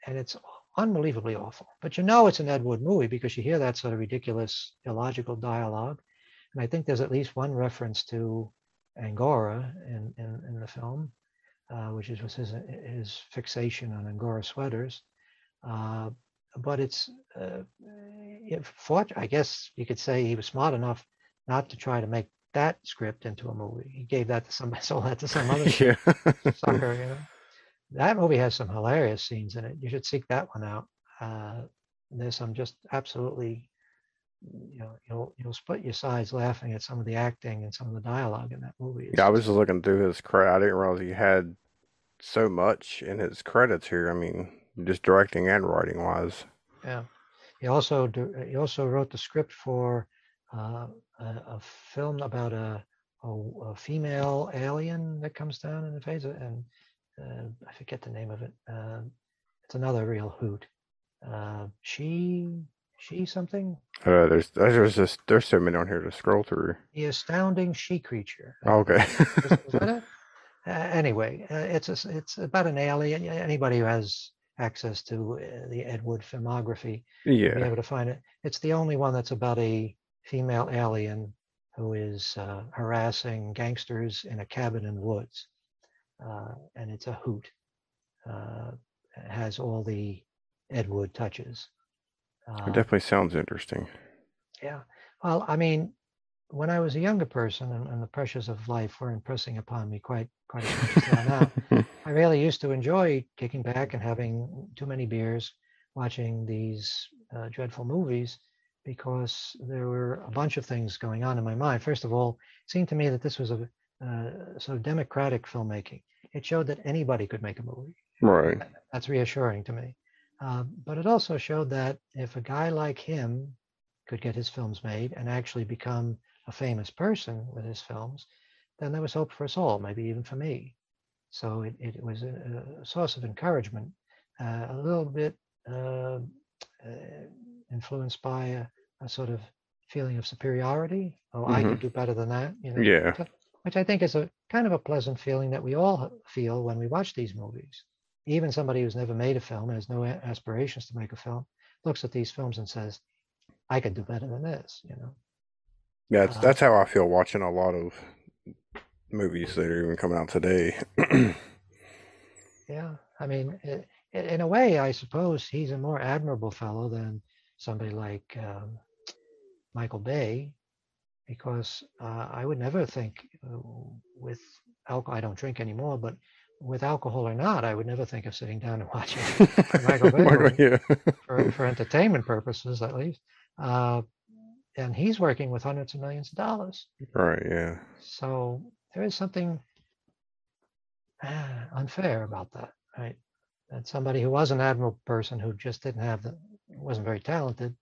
And it's unbelievably awful. But you know it's an Ed Wood movie because you hear that sort of ridiculous, illogical dialogue. And I think there's at least one reference to Angora in, in, in the film, uh, which is was his, his fixation on Angora sweaters. Uh, but it's, uh, it, fort- I guess you could say he was smart enough not to try to make that script into a movie. He gave that to somebody, <laughs> sold that to some other <laughs> yeah. sucker, you know. That movie has some hilarious scenes in it. You should seek that one out. Uh, there's some just absolutely, you know, you'll you'll split your sides laughing at some of the acting and some of the dialogue in that movie. It's Yeah, I was just looking through his credit. I didn't realize he had so much in his credits here. I mean, just directing and writing wise. Yeah. He also do, he also wrote the script for uh, a, a film about a, a, a female alien that comes down in the phase, and uh, I forget the name of it. Uh, it's another real hoot. Uh, she she something. Uh, there's there's just there's so many on here to scroll through. The astounding she creature. Okay. Is- is? <laughs> Uh, anyway, uh, it's a, it's about an alien. Anybody who has access to uh, the Ed Wood filmography will be yeah. able to find it. It's the only one that's about a female alien who is uh, harassing gangsters in a cabin in the woods, uh, and it's a hoot. Uh, has all the Ed Wood touches. It Uh, definitely sounds interesting. yeah. Well, I mean, when I was a younger person and, and the pressures of life were impressing upon me quite quite as much as they are now, <laughs> I really used to enjoy kicking back and having too many beers, watching these uh, dreadful movies, because there were a bunch of things going on in my mind. First of all, it seemed to me that this was a uh, sort of democratic filmmaking. It showed that anybody could make a movie. Right. That's reassuring to me. Uh, but it also showed that if a guy like him could get his films made and actually become a famous person with his films, then there was hope for us all, maybe even for me. So it, it was a, a source of encouragement, uh, a little bit uh, uh, influenced by a, a sort of feeling of superiority. Oh, I could do better than that. You know, Yeah. which I think is a kind of a pleasant feeling that we all feel when we watch these movies. Even somebody who's never made a film and has no aspirations to make a film looks at these films and says, "I could do better than this." You know. Yeah, that's, Uh, that's how I feel watching a lot of movies that are even coming out today. <clears throat> Yeah, I mean, i i in a way, I suppose he's a more admirable fellow than somebody like um, Michael Bay, because uh, I would never think uh, with alcohol. I don't drink anymore, but with alcohol or not, I would never think of sitting down and <laughs> watching <laughs> Michael Bay Michael- yeah. for, for <laughs> entertainment purposes, at least. Uh, and he's working with hundreds of millions of dollars. Right, yeah. So there is something ah, unfair about that, right? That somebody who was an admirable person who just didn't have the wasn't very talented,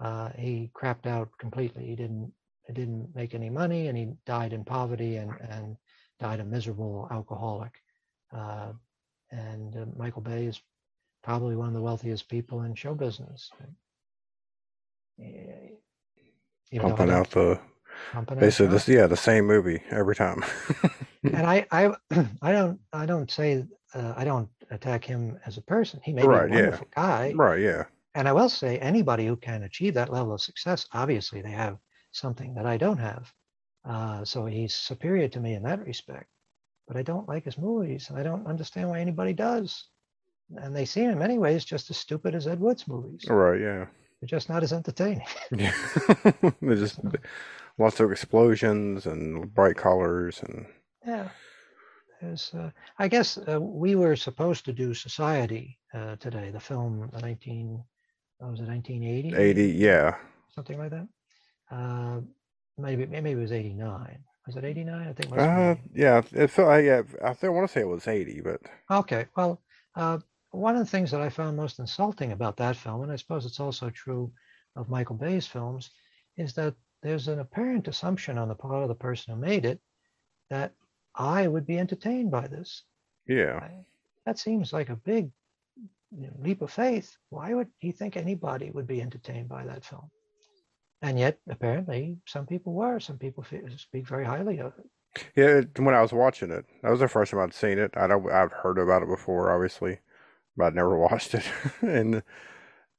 uh, he crapped out completely. He didn't he didn't make any money, and he died in poverty and and died a miserable alcoholic. Uh, and uh, Michael Bay is probably one of the wealthiest people in show business. Even though I Pumping out the pumping basically this yeah, the same movie every time. <laughs> and I, I, <clears throat> I don't, I don't say, uh, I don't attack him as a person. He may Right, be a yeah. wonderful guy, right, yeah. and I will say, anybody who can achieve that level of success, obviously they have something that I don't have. Uh, so he's superior to me in that respect. But I don't like his movies, and I don't understand why anybody does. And they seem, in many ways, just as stupid as Ed Wood's movies. Right, yeah. They're just not as entertaining. <laughs> Yeah. <laughs> There's just lots of explosions and bright colors and Yeah. There's, uh, I guess uh, we were supposed to do Society uh, today, the film, the 19, what was it, 1980? 80, yeah. Something like that. Uh, maybe maybe it was 89. Was it 89? I think it Uh, yeah, it felt, uh, yeah, I think I want to say it was 80, but Okay. Well, uh, one of the things that I found most insulting about that film, and I suppose it's also true of Michael Bay's films, is that there's an apparent assumption on the part of the person who made it that I would be entertained by this. yeah. I- That seems like a big leap of faith. Why would he think anybody would be entertained by that film? And yet, apparently, some people were. Some people speak very highly of it. Yeah, it, when I was watching it, that was the first time I'd seen it. I don't, I've heard about it before, obviously, but I'd never <laughs> watched it, and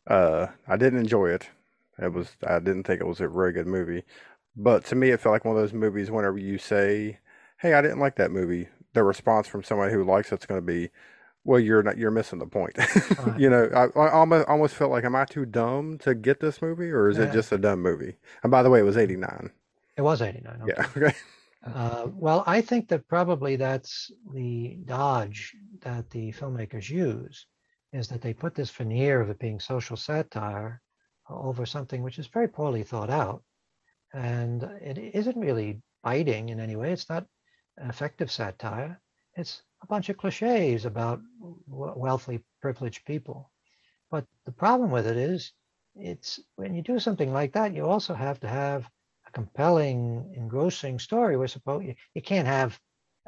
uh, I didn't enjoy it. It was, I didn't think it was a very good movie, but to me, it felt like one of those movies. Whenever you say, "Hey, I didn't like that movie," the response from somebody who likes it's going to be, "Well, you're not, you're missing the point." <laughs> Right. You know, I, I almost almost felt like, am I too dumb to get this movie, or is it just a dumb movie? And by the way, it was '89. It was 89. okay. Yeah. <laughs> Okay. Uh, well, I think that probably that's the dodge that the filmmakers use, is that they put this veneer of it being social satire over something which is very poorly thought out, and it isn't really biting in any way. It's not effective satire. It's a bunch of cliches about wealthy, privileged people. But the problem with it is, it's when you do something like that, you also have to have a compelling, engrossing story. We're supposed you, you can't have,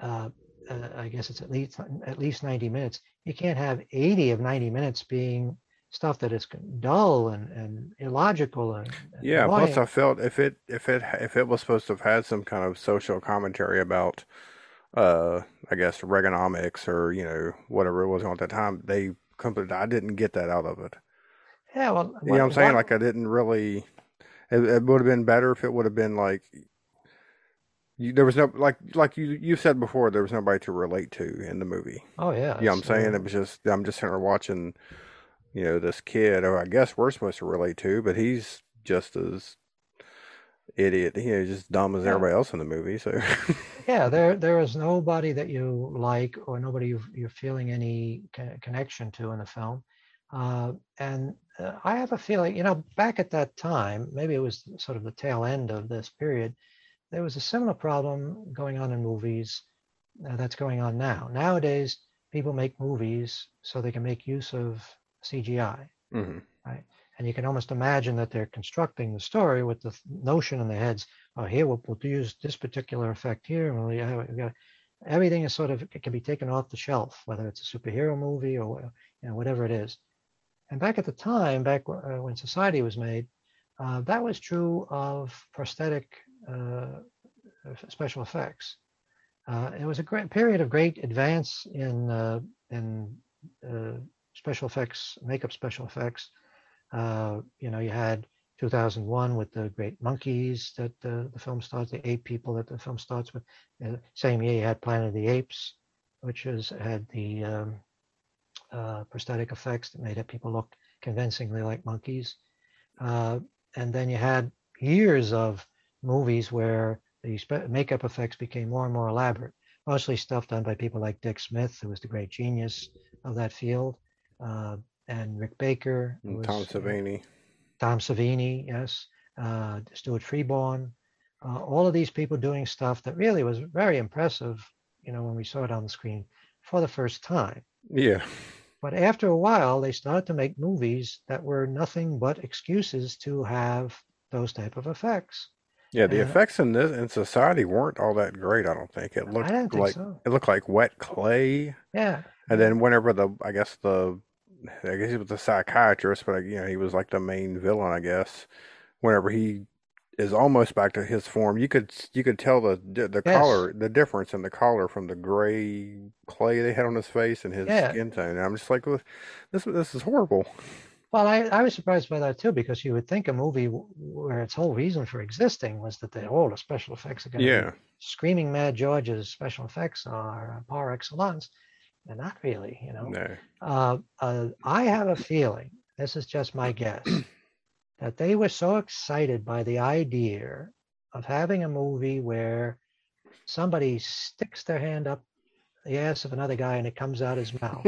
uh, uh, I guess it's at least at least 90 minutes. You can't have 80 of 90 minutes being stuff that is dull and, and illogical and, and Yeah, annoying. plus I felt if it if it if it was supposed to have had some kind of social commentary about uh I guess Reaganomics or, you know, whatever it was on at that time, they completely I didn't get that out of it. yeah, well, You know what I'm saying? what- Like I didn't really it, it would have been better if it would have been like you, there was no like like you you said before there was nobody to relate to in the movie. oh yeah, You know what I'm saying? It was just I'm just sitting there watching, you know, this kid who I guess we're supposed to relate to, but he's just as idiot, know, just dumb as Yeah. everybody else in the movie. So <laughs> yeah, there there is nobody that you like or nobody you you're feeling any connection to in the film. Uh, and uh, I have a feeling, you know, back at that time, maybe it was sort of the tail end of this period, there was a similar problem going on in movies uh, that's going on now. Nowadays, people make movies so they can make use of CGI. Mhm. And you can almost imagine that they're constructing the story with the notion in their heads, oh, here we'll, we'll use this particular effect here. And we'll, yeah, we got, everything is sort of, it can be taken off the shelf, whether it's a superhero movie or you know, whatever it is. And back at the time, back uh, when Society was made, uh, that was true of prosthetic uh, special effects. Uh, it was a great period of great advance in uh, in uh, special effects, makeup special effects. Uh, you know, you had 2001 with the Great Monkeys that uh, the film starts, the eight people that the film starts with. Uh, same year, you had Planet of the Apes, which had the um, uh, prosthetic effects that made people look convincingly like monkeys. Uh, and then you had years of movies where the makeup effects became more and more elaborate, mostly stuff done by people like Dick Smith, who was the great genius of that field, and Rick Baker, And was, Tom uh, Savini. Tom Savini, yes, uh, Stuart Freeborn, uh, all of these people doing stuff that really was very impressive, you know, when we saw it on the screen for the first time. Yeah. But after a while, they started to make movies that were nothing but excuses to have those type of effects. Yeah, the Yeah. effects in this in society weren't all that great, I don't think. It looked think like so. it looked like wet clay. Yeah, And then whenever the, I guess the, I guess he was a psychiatrist, but you know he was like the main villain, I guess. Whenever he is almost back to his form, you could you could tell the the Yes. color, the difference in the color from the gray clay they had on his face and his Yeah. skin tone. And I'm just like, this this is horrible. Well, I, I was surprised by that too, because you would think a movie where its whole reason for existing was that the, all the special effects are going to Yeah, be screaming Mad George's special effects are par excellence. They're not really, you know. no, Uh, uh, I have a feeling, this is just my guess, <clears throat> that they were so excited by the idea of having a movie where somebody sticks their hand up the ass of another guy and it comes out his mouth.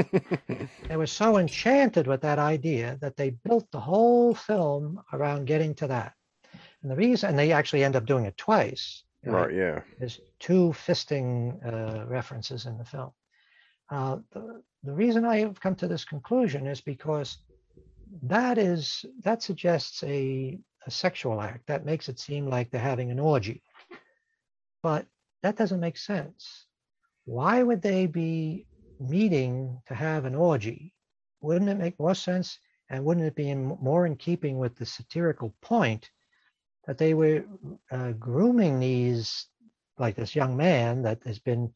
<laughs> they were so enchanted with that idea that they built the whole film around getting to that. And the reason, and they actually end up doing it twice. right, yeah, There's two fisting uh, references in the film. Uh, the, the reason I have come to this conclusion is because that is that suggests a, a sexual act. That makes it seem like they're having an orgy. But that doesn't make sense. Why would they be meeting to have an orgy? Wouldn't it make more sense? And wouldn't it be in, more in keeping with the satirical point that they were uh, grooming these, like this young man that has been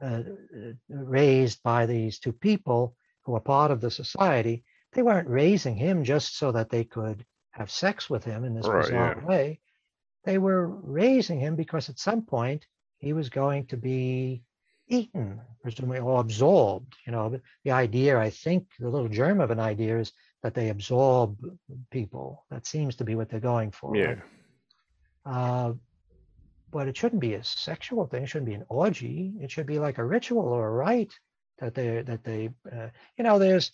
uh, uh, raised by these two people who are part of the society? They weren't raising him just so that they could have sex with him in this Right, bizarre yeah. way. They were raising him because at some point he was going to be eaten, presumably, or absorbed. You know, the- the idea, I think, the little germ of an idea is that they absorb people. That seems to be what they're going for. yeah, Uh, but it shouldn't be a sexual thing. It shouldn't be an orgy. It should be like a ritual or a rite that they that they. Uh, you know, there's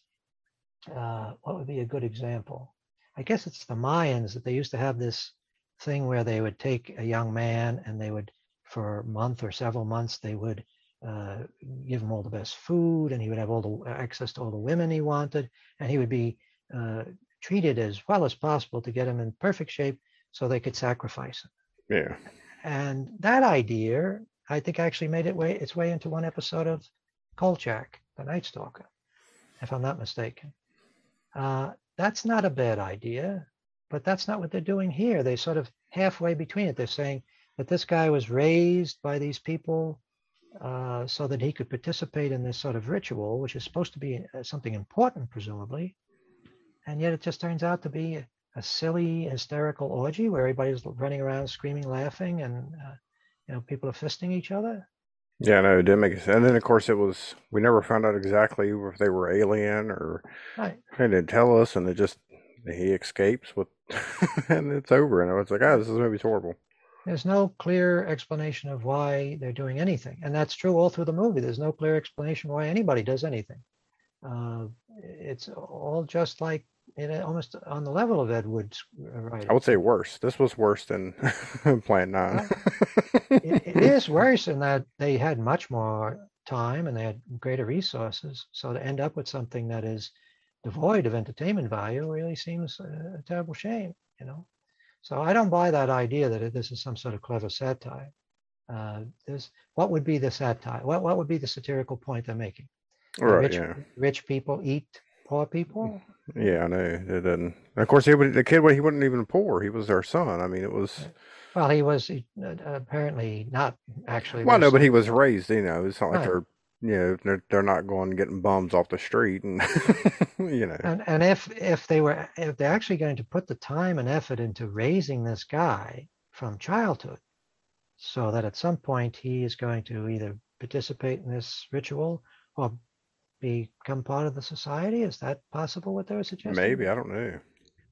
uh, what would be a good example? I guess it's the Mayans that they used to have this thing where they would take a young man and they would, for a month or several months, they would uh, give him all the best food, and he would have all the access to all the women he wanted, and he would be uh, treated as well as possible to get him in perfect shape so they could sacrifice him. Yeah. And that idea, I think, actually made it way its way into one episode of Kolchak, the Night Stalker, if I'm not mistaken. Uh, that's not a bad idea, but that's not what they're doing here. They sort of halfway between it. They're saying that this guy was raised by these people uh, so that he could participate in this sort of ritual, which is supposed to be uh, something important, presumably. And yet it just turns out to be a, silly, hysterical orgy where everybody's running around screaming, laughing, and uh, you know people are fisting each other. Yeah, no, it didn't make sense. And then, of course, it was we never found out exactly if they were alien or Right. they didn't tell us, and it just he escapes with, <laughs> and it's over. And I was like, oh, this movie's horrible. There's no clear explanation of why they're doing anything, and that's true all through the movie. There's no clear explanation why anybody does anything. Uh, it's all just like it almost on the level of Ed Wood's writing. I would say worse. This was worse than <laughs> Plan Nine. it, it <laughs> is worse in that they had much more time and they had greater resources. So to end up with something that is devoid of entertainment value really seems a, a terrible shame, you know. So I don't buy that idea that this is some sort of clever satire. Uh, this, what would be the satire? What what would be the satirical point they're making? Right? rich, Yeah. rich people eat poor people. Yeah, I know it didn't. Of course, he would. The kid, he wasn't even poor. He was their son. I mean, it was. Well, he was uh, apparently not actually. Well, no, but he was raised. You know, it's not like Right. they're. You know, they're they're not going getting bums off the street, and <laughs> you know. And and if if they were if they're actually going to put the time and effort into raising this guy from childhood, so that at some point he is going to either participate in this ritual or become part of the society, is that possible? What they were suggesting? Maybe I don't know.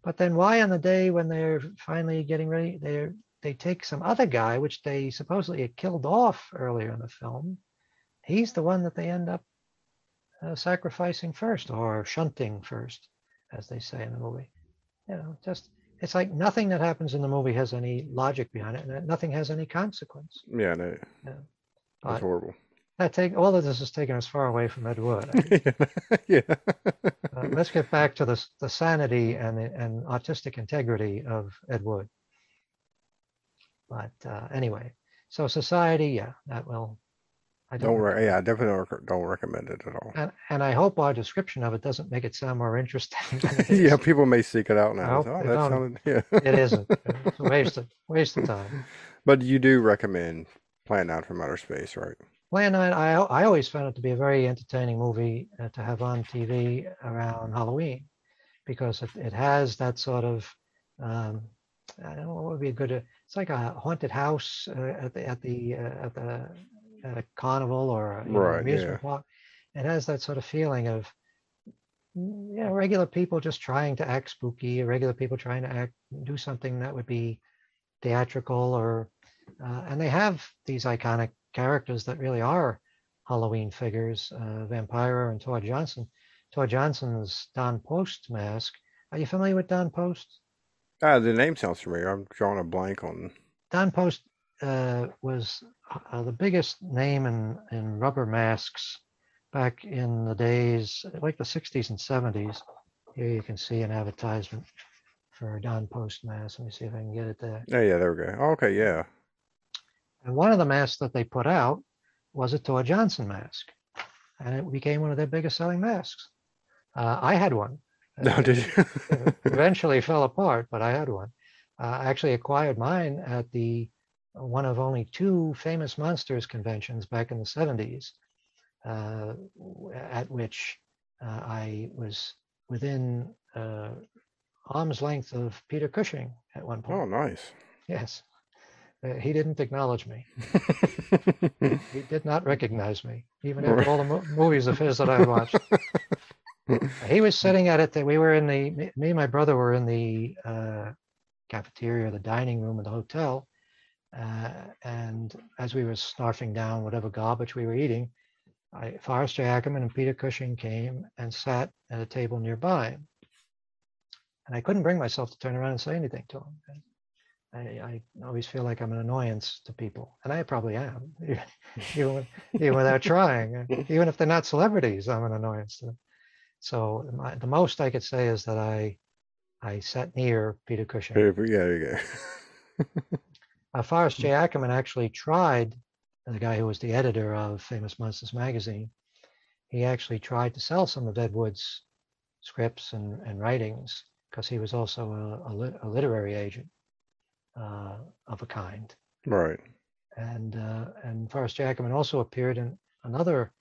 But then why on the day when they're finally getting ready, they they take some other guy, which they supposedly had killed off earlier in the film. He's the one that they end up uh, sacrificing first or shunting first, as they say in the movie. You know, just it's like nothing that happens in the movie has any logic behind it, and nothing has any consequence. Yeah, no, But that's horrible. That take all of this is taking us far away from Ed Wood. <laughs> Yeah. <laughs> Uh, let's get back to the, the sanity and, the- and artistic integrity of Ed Wood. But uh, anyway, so society, yeah, that will. I don't. don't, Re- yeah, I definitely don't, rec- don't recommend it at all. and, and I hope our description of it doesn't make it sound more interesting. <laughs> Than it is. yeah, people may seek it out now. Oh, that sounded, yeah. it isn't. It's a waste of waste of time. But you do recommend Plan Out from Outer Space, right? Plan 9, I, I always found it to be a very entertaining movie uh, to have on TV around Halloween because it, it has that sort of, um, I don't know what would be a good, uh, it's like a haunted house uh, at the, at the, uh, at the, at a carnival or a you know, amusement yeah. park. It has that sort of feeling of, you know, regular people just trying to act spooky, regular people trying to act, do something that would be theatrical or, uh, and they have these iconic characters that really are Halloween figures, uh, Vampira and Tor Johnson. Tor Johnson's Don Post mask. Are you familiar with Don Post? Ah, the name sounds familiar. I'm drawing a blank on. Don Post uh, was uh, the biggest name in, in rubber masks back in the days, like the 60s and 70s. Here you can see an advertisement for Don Post mask. Let me see if I can get it there. Oh yeah, there we go. Oh, okay, yeah. And one of the masks that they put out was a Tor Johnson mask. And it became one of their biggest selling masks. Uh, I had one. <laughs> No, did you? <laughs> eventually fell apart, but I had one. Uh, I actually acquired mine at the one of only two famous monsters conventions back in the 70s, uh, at which uh, I was within uh, arm's length of Peter Cushing at one point. oh, nice. Yes. Uh, he didn't acknowledge me. <laughs> He did not recognize me, even after all the mo- movies of his that I watched. <laughs> he was sitting at it that we were in the me me and my brother were in the uh, cafeteria or the dining room of the hotel uh, and as we were snarfing down whatever garbage we were eating I, Forrest J. ackerman and peter cushing came and sat at a table nearby and i couldn't bring myself to turn around and say anything to him I, I always feel like I'm an annoyance to people, and I probably am, <laughs> even, with, even without trying. <laughs> Even if they're not celebrities, I'm an annoyance to them. So my, the most I could say is that I I sat near Peter Cushing. Yeah, there you go. Uh, Forrest <laughs> J. Ackerman actually tried, the guy who was the editor of Famous Monsters magazine, he actually tried to sell some of Ed Wood's scripts and, and writings because he was also a, a, lit- a literary agent uh, of a kind. right. And uh, and Forrest J. Ackerman also appeared in another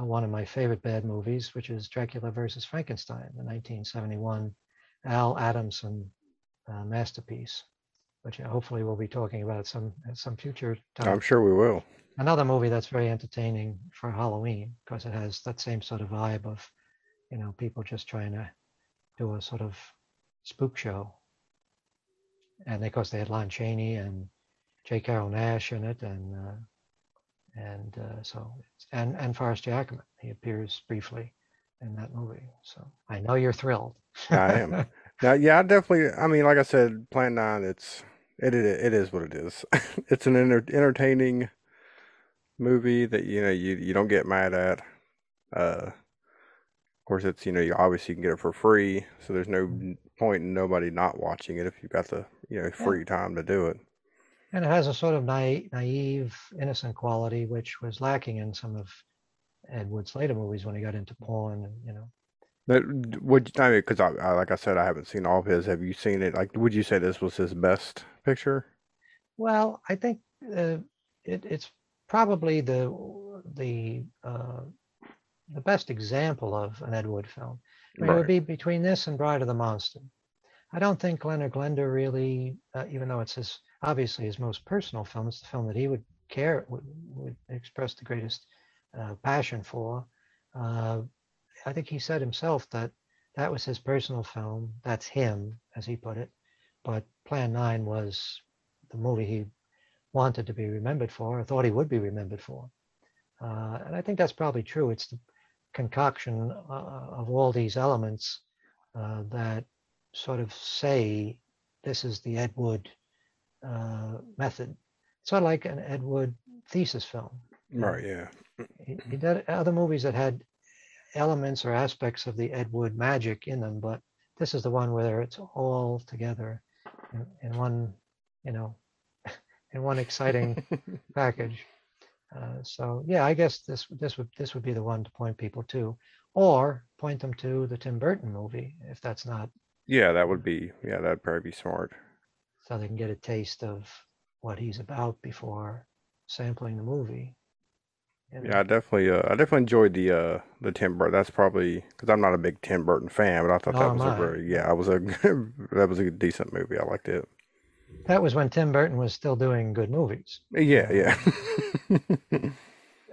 uh, one of my favorite bad movies, which is Dracula versus Frankenstein, the 1971 Al Adamson uh, masterpiece, which hopefully we'll be talking about some at some future time I'm sure we will. another movie that's very entertaining for Halloween because it has that same sort of vibe of, you know, people just trying to do a sort of spook show. And of course, they had Lon Chaney and J. Carrol Naish in it, and uh, and uh, so and and Forrest J. He appears briefly in that movie. So I know you're thrilled. I am. <laughs> Now, yeah, I definitely. I mean, like I said, Plan Nine. It's it it, it is what it is. <laughs> it's an enter, entertaining movie that you know you you don't get mad at. Uh, of course, it's you know you obviously can get it for free, so there's no point in nobody not watching it if you've got the you know free time to do it. and it has a sort of naive, naive, innocent quality, which was lacking in some of Ed Wood's later movies when he got into porn and you know. That would I mean, because I, I like I said, I haven't seen all of his. Have you seen it? Like, would you say this was his best picture? Well, I think uh, it, it's probably the the uh, the best example of an Ed Wood film. I mean, It would be between this and Bride of the Monster. I don't think Glen or Glenda really, uh, even though it's his obviously his most personal film, it's the film that he would care would, would express the greatest uh, passion for. Uh, I think he said himself that that was his personal film. That's him, as he put it. But Plan Nine was the movie he wanted to be remembered for, or thought he would be remembered for. Uh, and I think that's probably true. It's the concoction uh, of all these elements uh, that sort of say this is the Ed Wood uh, method. Sort of like an Ed Wood thesis film. Right. Yeah. He, he did other movies that had elements or aspects of the Ed Wood magic in them, but this is the one where it's all together in, in one, you know, <laughs> in one exciting <laughs> package. Uh, so yeah, I guess this this would this would be the one to point people to, or point them to the Tim Burton movie if that's not, Yeah, that would be. Yeah, that'd probably be smart. so they can get a taste of what he's about before sampling the movie. know. Yeah, I definitely, uh, I definitely enjoyed the uh, the Tim Burton. That's probably because I'm not a big Tim Burton fan, but I thought Nor that was a very, yeah, I was <laughs> a that was a decent movie. I liked it. That was when Tim Burton was still doing good movies, Yeah, yeah.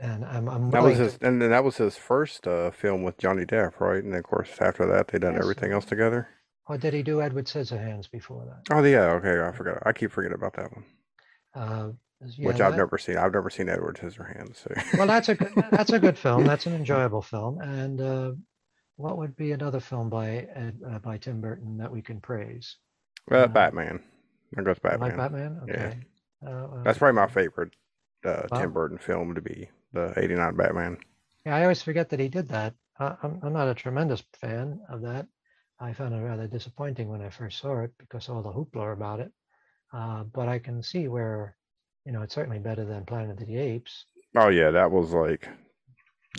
and <laughs> I'm I'm that was his, and then that was his first uh, film with Johnny Depp, right? And of course, after that, they done Yes. everything else together. Or did he do Edward Scissorhands before that? Oh, yeah. Okay, I forgot. I keep forgetting about that one, Uh, yeah, which I've that- never seen. I've never seen Edward Scissorhands. So. Well, that's a good, that's a good film. That's an <laughs> enjoyable film. And uh, what would be another film by Ed, uh, by Tim Burton that we can praise? uh, Batman. There goes You Batman. Like Batman? Yeah. Okay. Uh, uh, That's probably my favorite uh, Wow. Tim Burton film to be the '89 Batman. yeah, I always forget that he did that. Uh, I'm, I'm not a tremendous fan of that. I found it rather disappointing when I first saw it because all the hoopla about it. Uh, but I can see where, you know, it's certainly better than Planet of the Apes. Oh yeah, that was like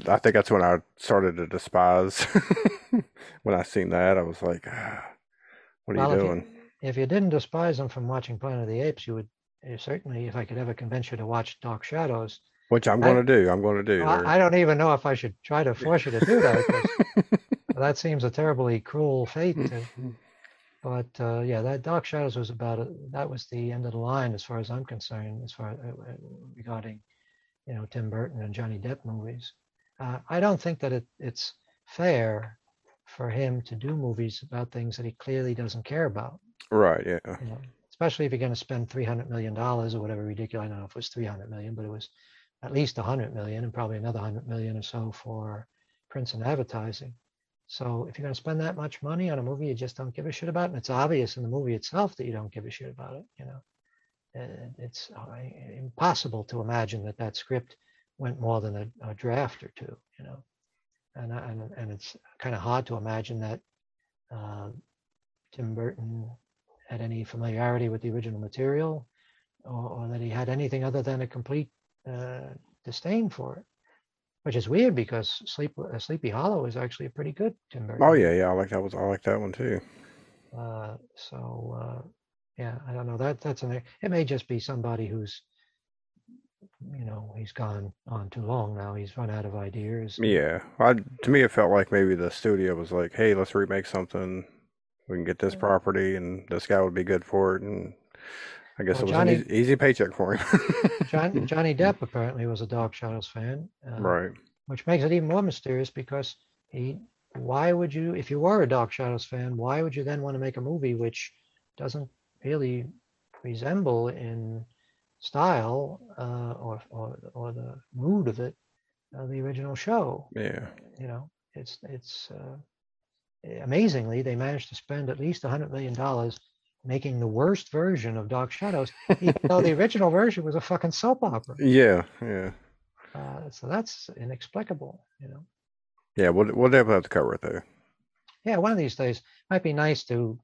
I think that's when I started to despise <laughs> when I seen that. I was like, ah, what are Well, you if you- doing? If you didn't despise them from watching Planet of the Apes, you would uh, certainly, if I could ever convince you to watch Dark Shadows, Which I'm I- going to do. I'm going to do. I, I don't even know if I should try to force you to do that. <laughs> that seems a terribly cruel fate. To, but uh, yeah, that Dark Shadows was about it. That was the end of the line, as far as I'm concerned, as far uh, uh, regarding, you know, Tim Burton and Johnny Depp movies. Uh, I don't think that it, it's fair for him to do movies about things that he clearly doesn't care about. right. Yeah. You know, especially if you're going to spend 300 million dollars or whatever ridiculous. I don't know if it was 300 million, but it was at least 100 million and probably another 100 million or so for prints and advertising. So if you're going to spend that much money on a movie you just don't give a shit about, and it's obvious in the movie itself that you don't give a shit about it, you know. it's impossible to imagine that that script went more than a, a draft or two, you know. And and and it's kind of hard to imagine that uh, Tim Burton had any familiarity with the original material, or, or that he had anything other than a complete uh, disdain for it. Which is weird because Sleep uh, Sleepy Hollow is actually a pretty good Tim Burton. Oh yeah, yeah, I like that was I like that one too. Uh, so uh, yeah, I don't know that that's an it may just be somebody who's you know he's gone on too long now. He's run out of ideas. Yeah, I, to me it felt like maybe the studio was like, hey, let's remake something. We can get this property, and this guy would be good for it. And I guess Well, it was Johnny- an easy, easy paycheck for him. <laughs> John, Johnny Depp apparently was a Dark Shadows fan. uh, right. which makes it even more mysterious because he why would you if you were a dark shadows fan why would you then want to make a movie which doesn't really resemble in style uh, or, or or the mood of it uh, the original show Yeah. you know it's it's uh, amazingly they managed to spend at least a hundred million dollars making the worst version of dark shadows even <laughs> though the original version was a fucking soap opera Yeah. Yeah. uh, so that's inexplicable you know Yeah. We'll we'll definitely have to cover it though. Yeah, one of these days might be nice to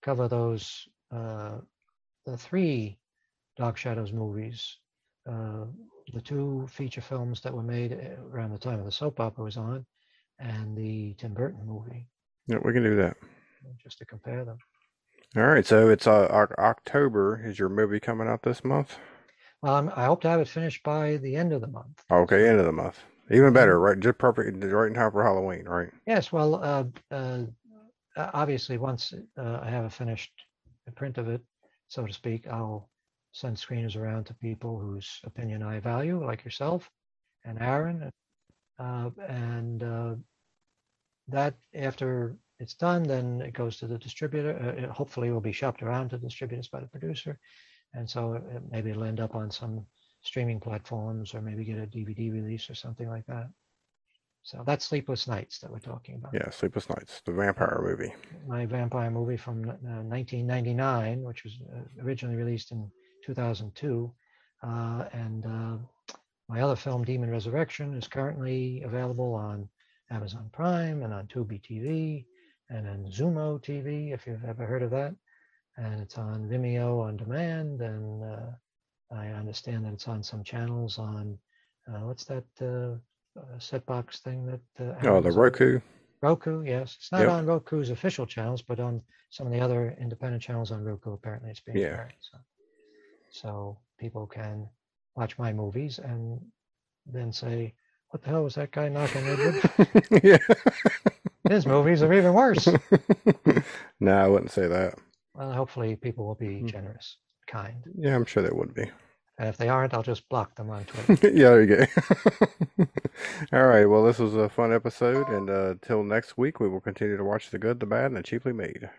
cover those uh, the three Dark Shadows movies, uh, the two feature films that were made around the time of the soap opera was on, and the Tim Burton movie, Yeah, we can do that. just to compare them. All right. So it's uh, October. Is your movie coming out this month? Well, I'm, I hope to have it finished by the end of the month. Okay, end of the month. Even better, right? Just perfect, right in time for Halloween, right? Yes, well, uh, uh, uh, obviously, once uh, I have a finished print of it, so to speak, I'll send screeners around to people whose opinion I value, like yourself and Aaron. Uh, and uh, that, after it's done, then it goes to the distributor. Uh, it hopefully, will be shopped around to distributors by the producer. And so it, maybe it'll end up on some streaming platforms or maybe get a DVD release or something like that. So that's Sleepless Nights that we're talking about. Yeah, Sleepless Nights, the vampire movie. My vampire movie from uh, 1999, which was uh, originally released in 2002. Uh, and uh, my other film, Demon Resurrection, is currently available on Amazon Prime and on Tubi TV and on Xumo TV, if you've ever heard of that. And it's on Vimeo on demand. And uh, I understand that it's on some channels on uh, what's that uh, uh, set box thing that? Uh, Oh, the Roku. Roku, yes. It's not Yep. on Roku's official channels, but on some of the other independent channels on Roku, apparently it's being Yeah. carried. So, so people can watch my movies and then say, what the hell was that guy knocking wood <laughs> yeah. His movies are even worse. <laughs> no, I wouldn't say that. Well, hopefully people will be Hmm. generous, kind. Yeah, I'm sure they would be. And if they aren't, I'll just block them on Twitter. <laughs> yeah, there you go. <laughs> All right. Well, this was a fun episode, and uh, till next week, we will continue to watch the good, the bad, and the cheaply made.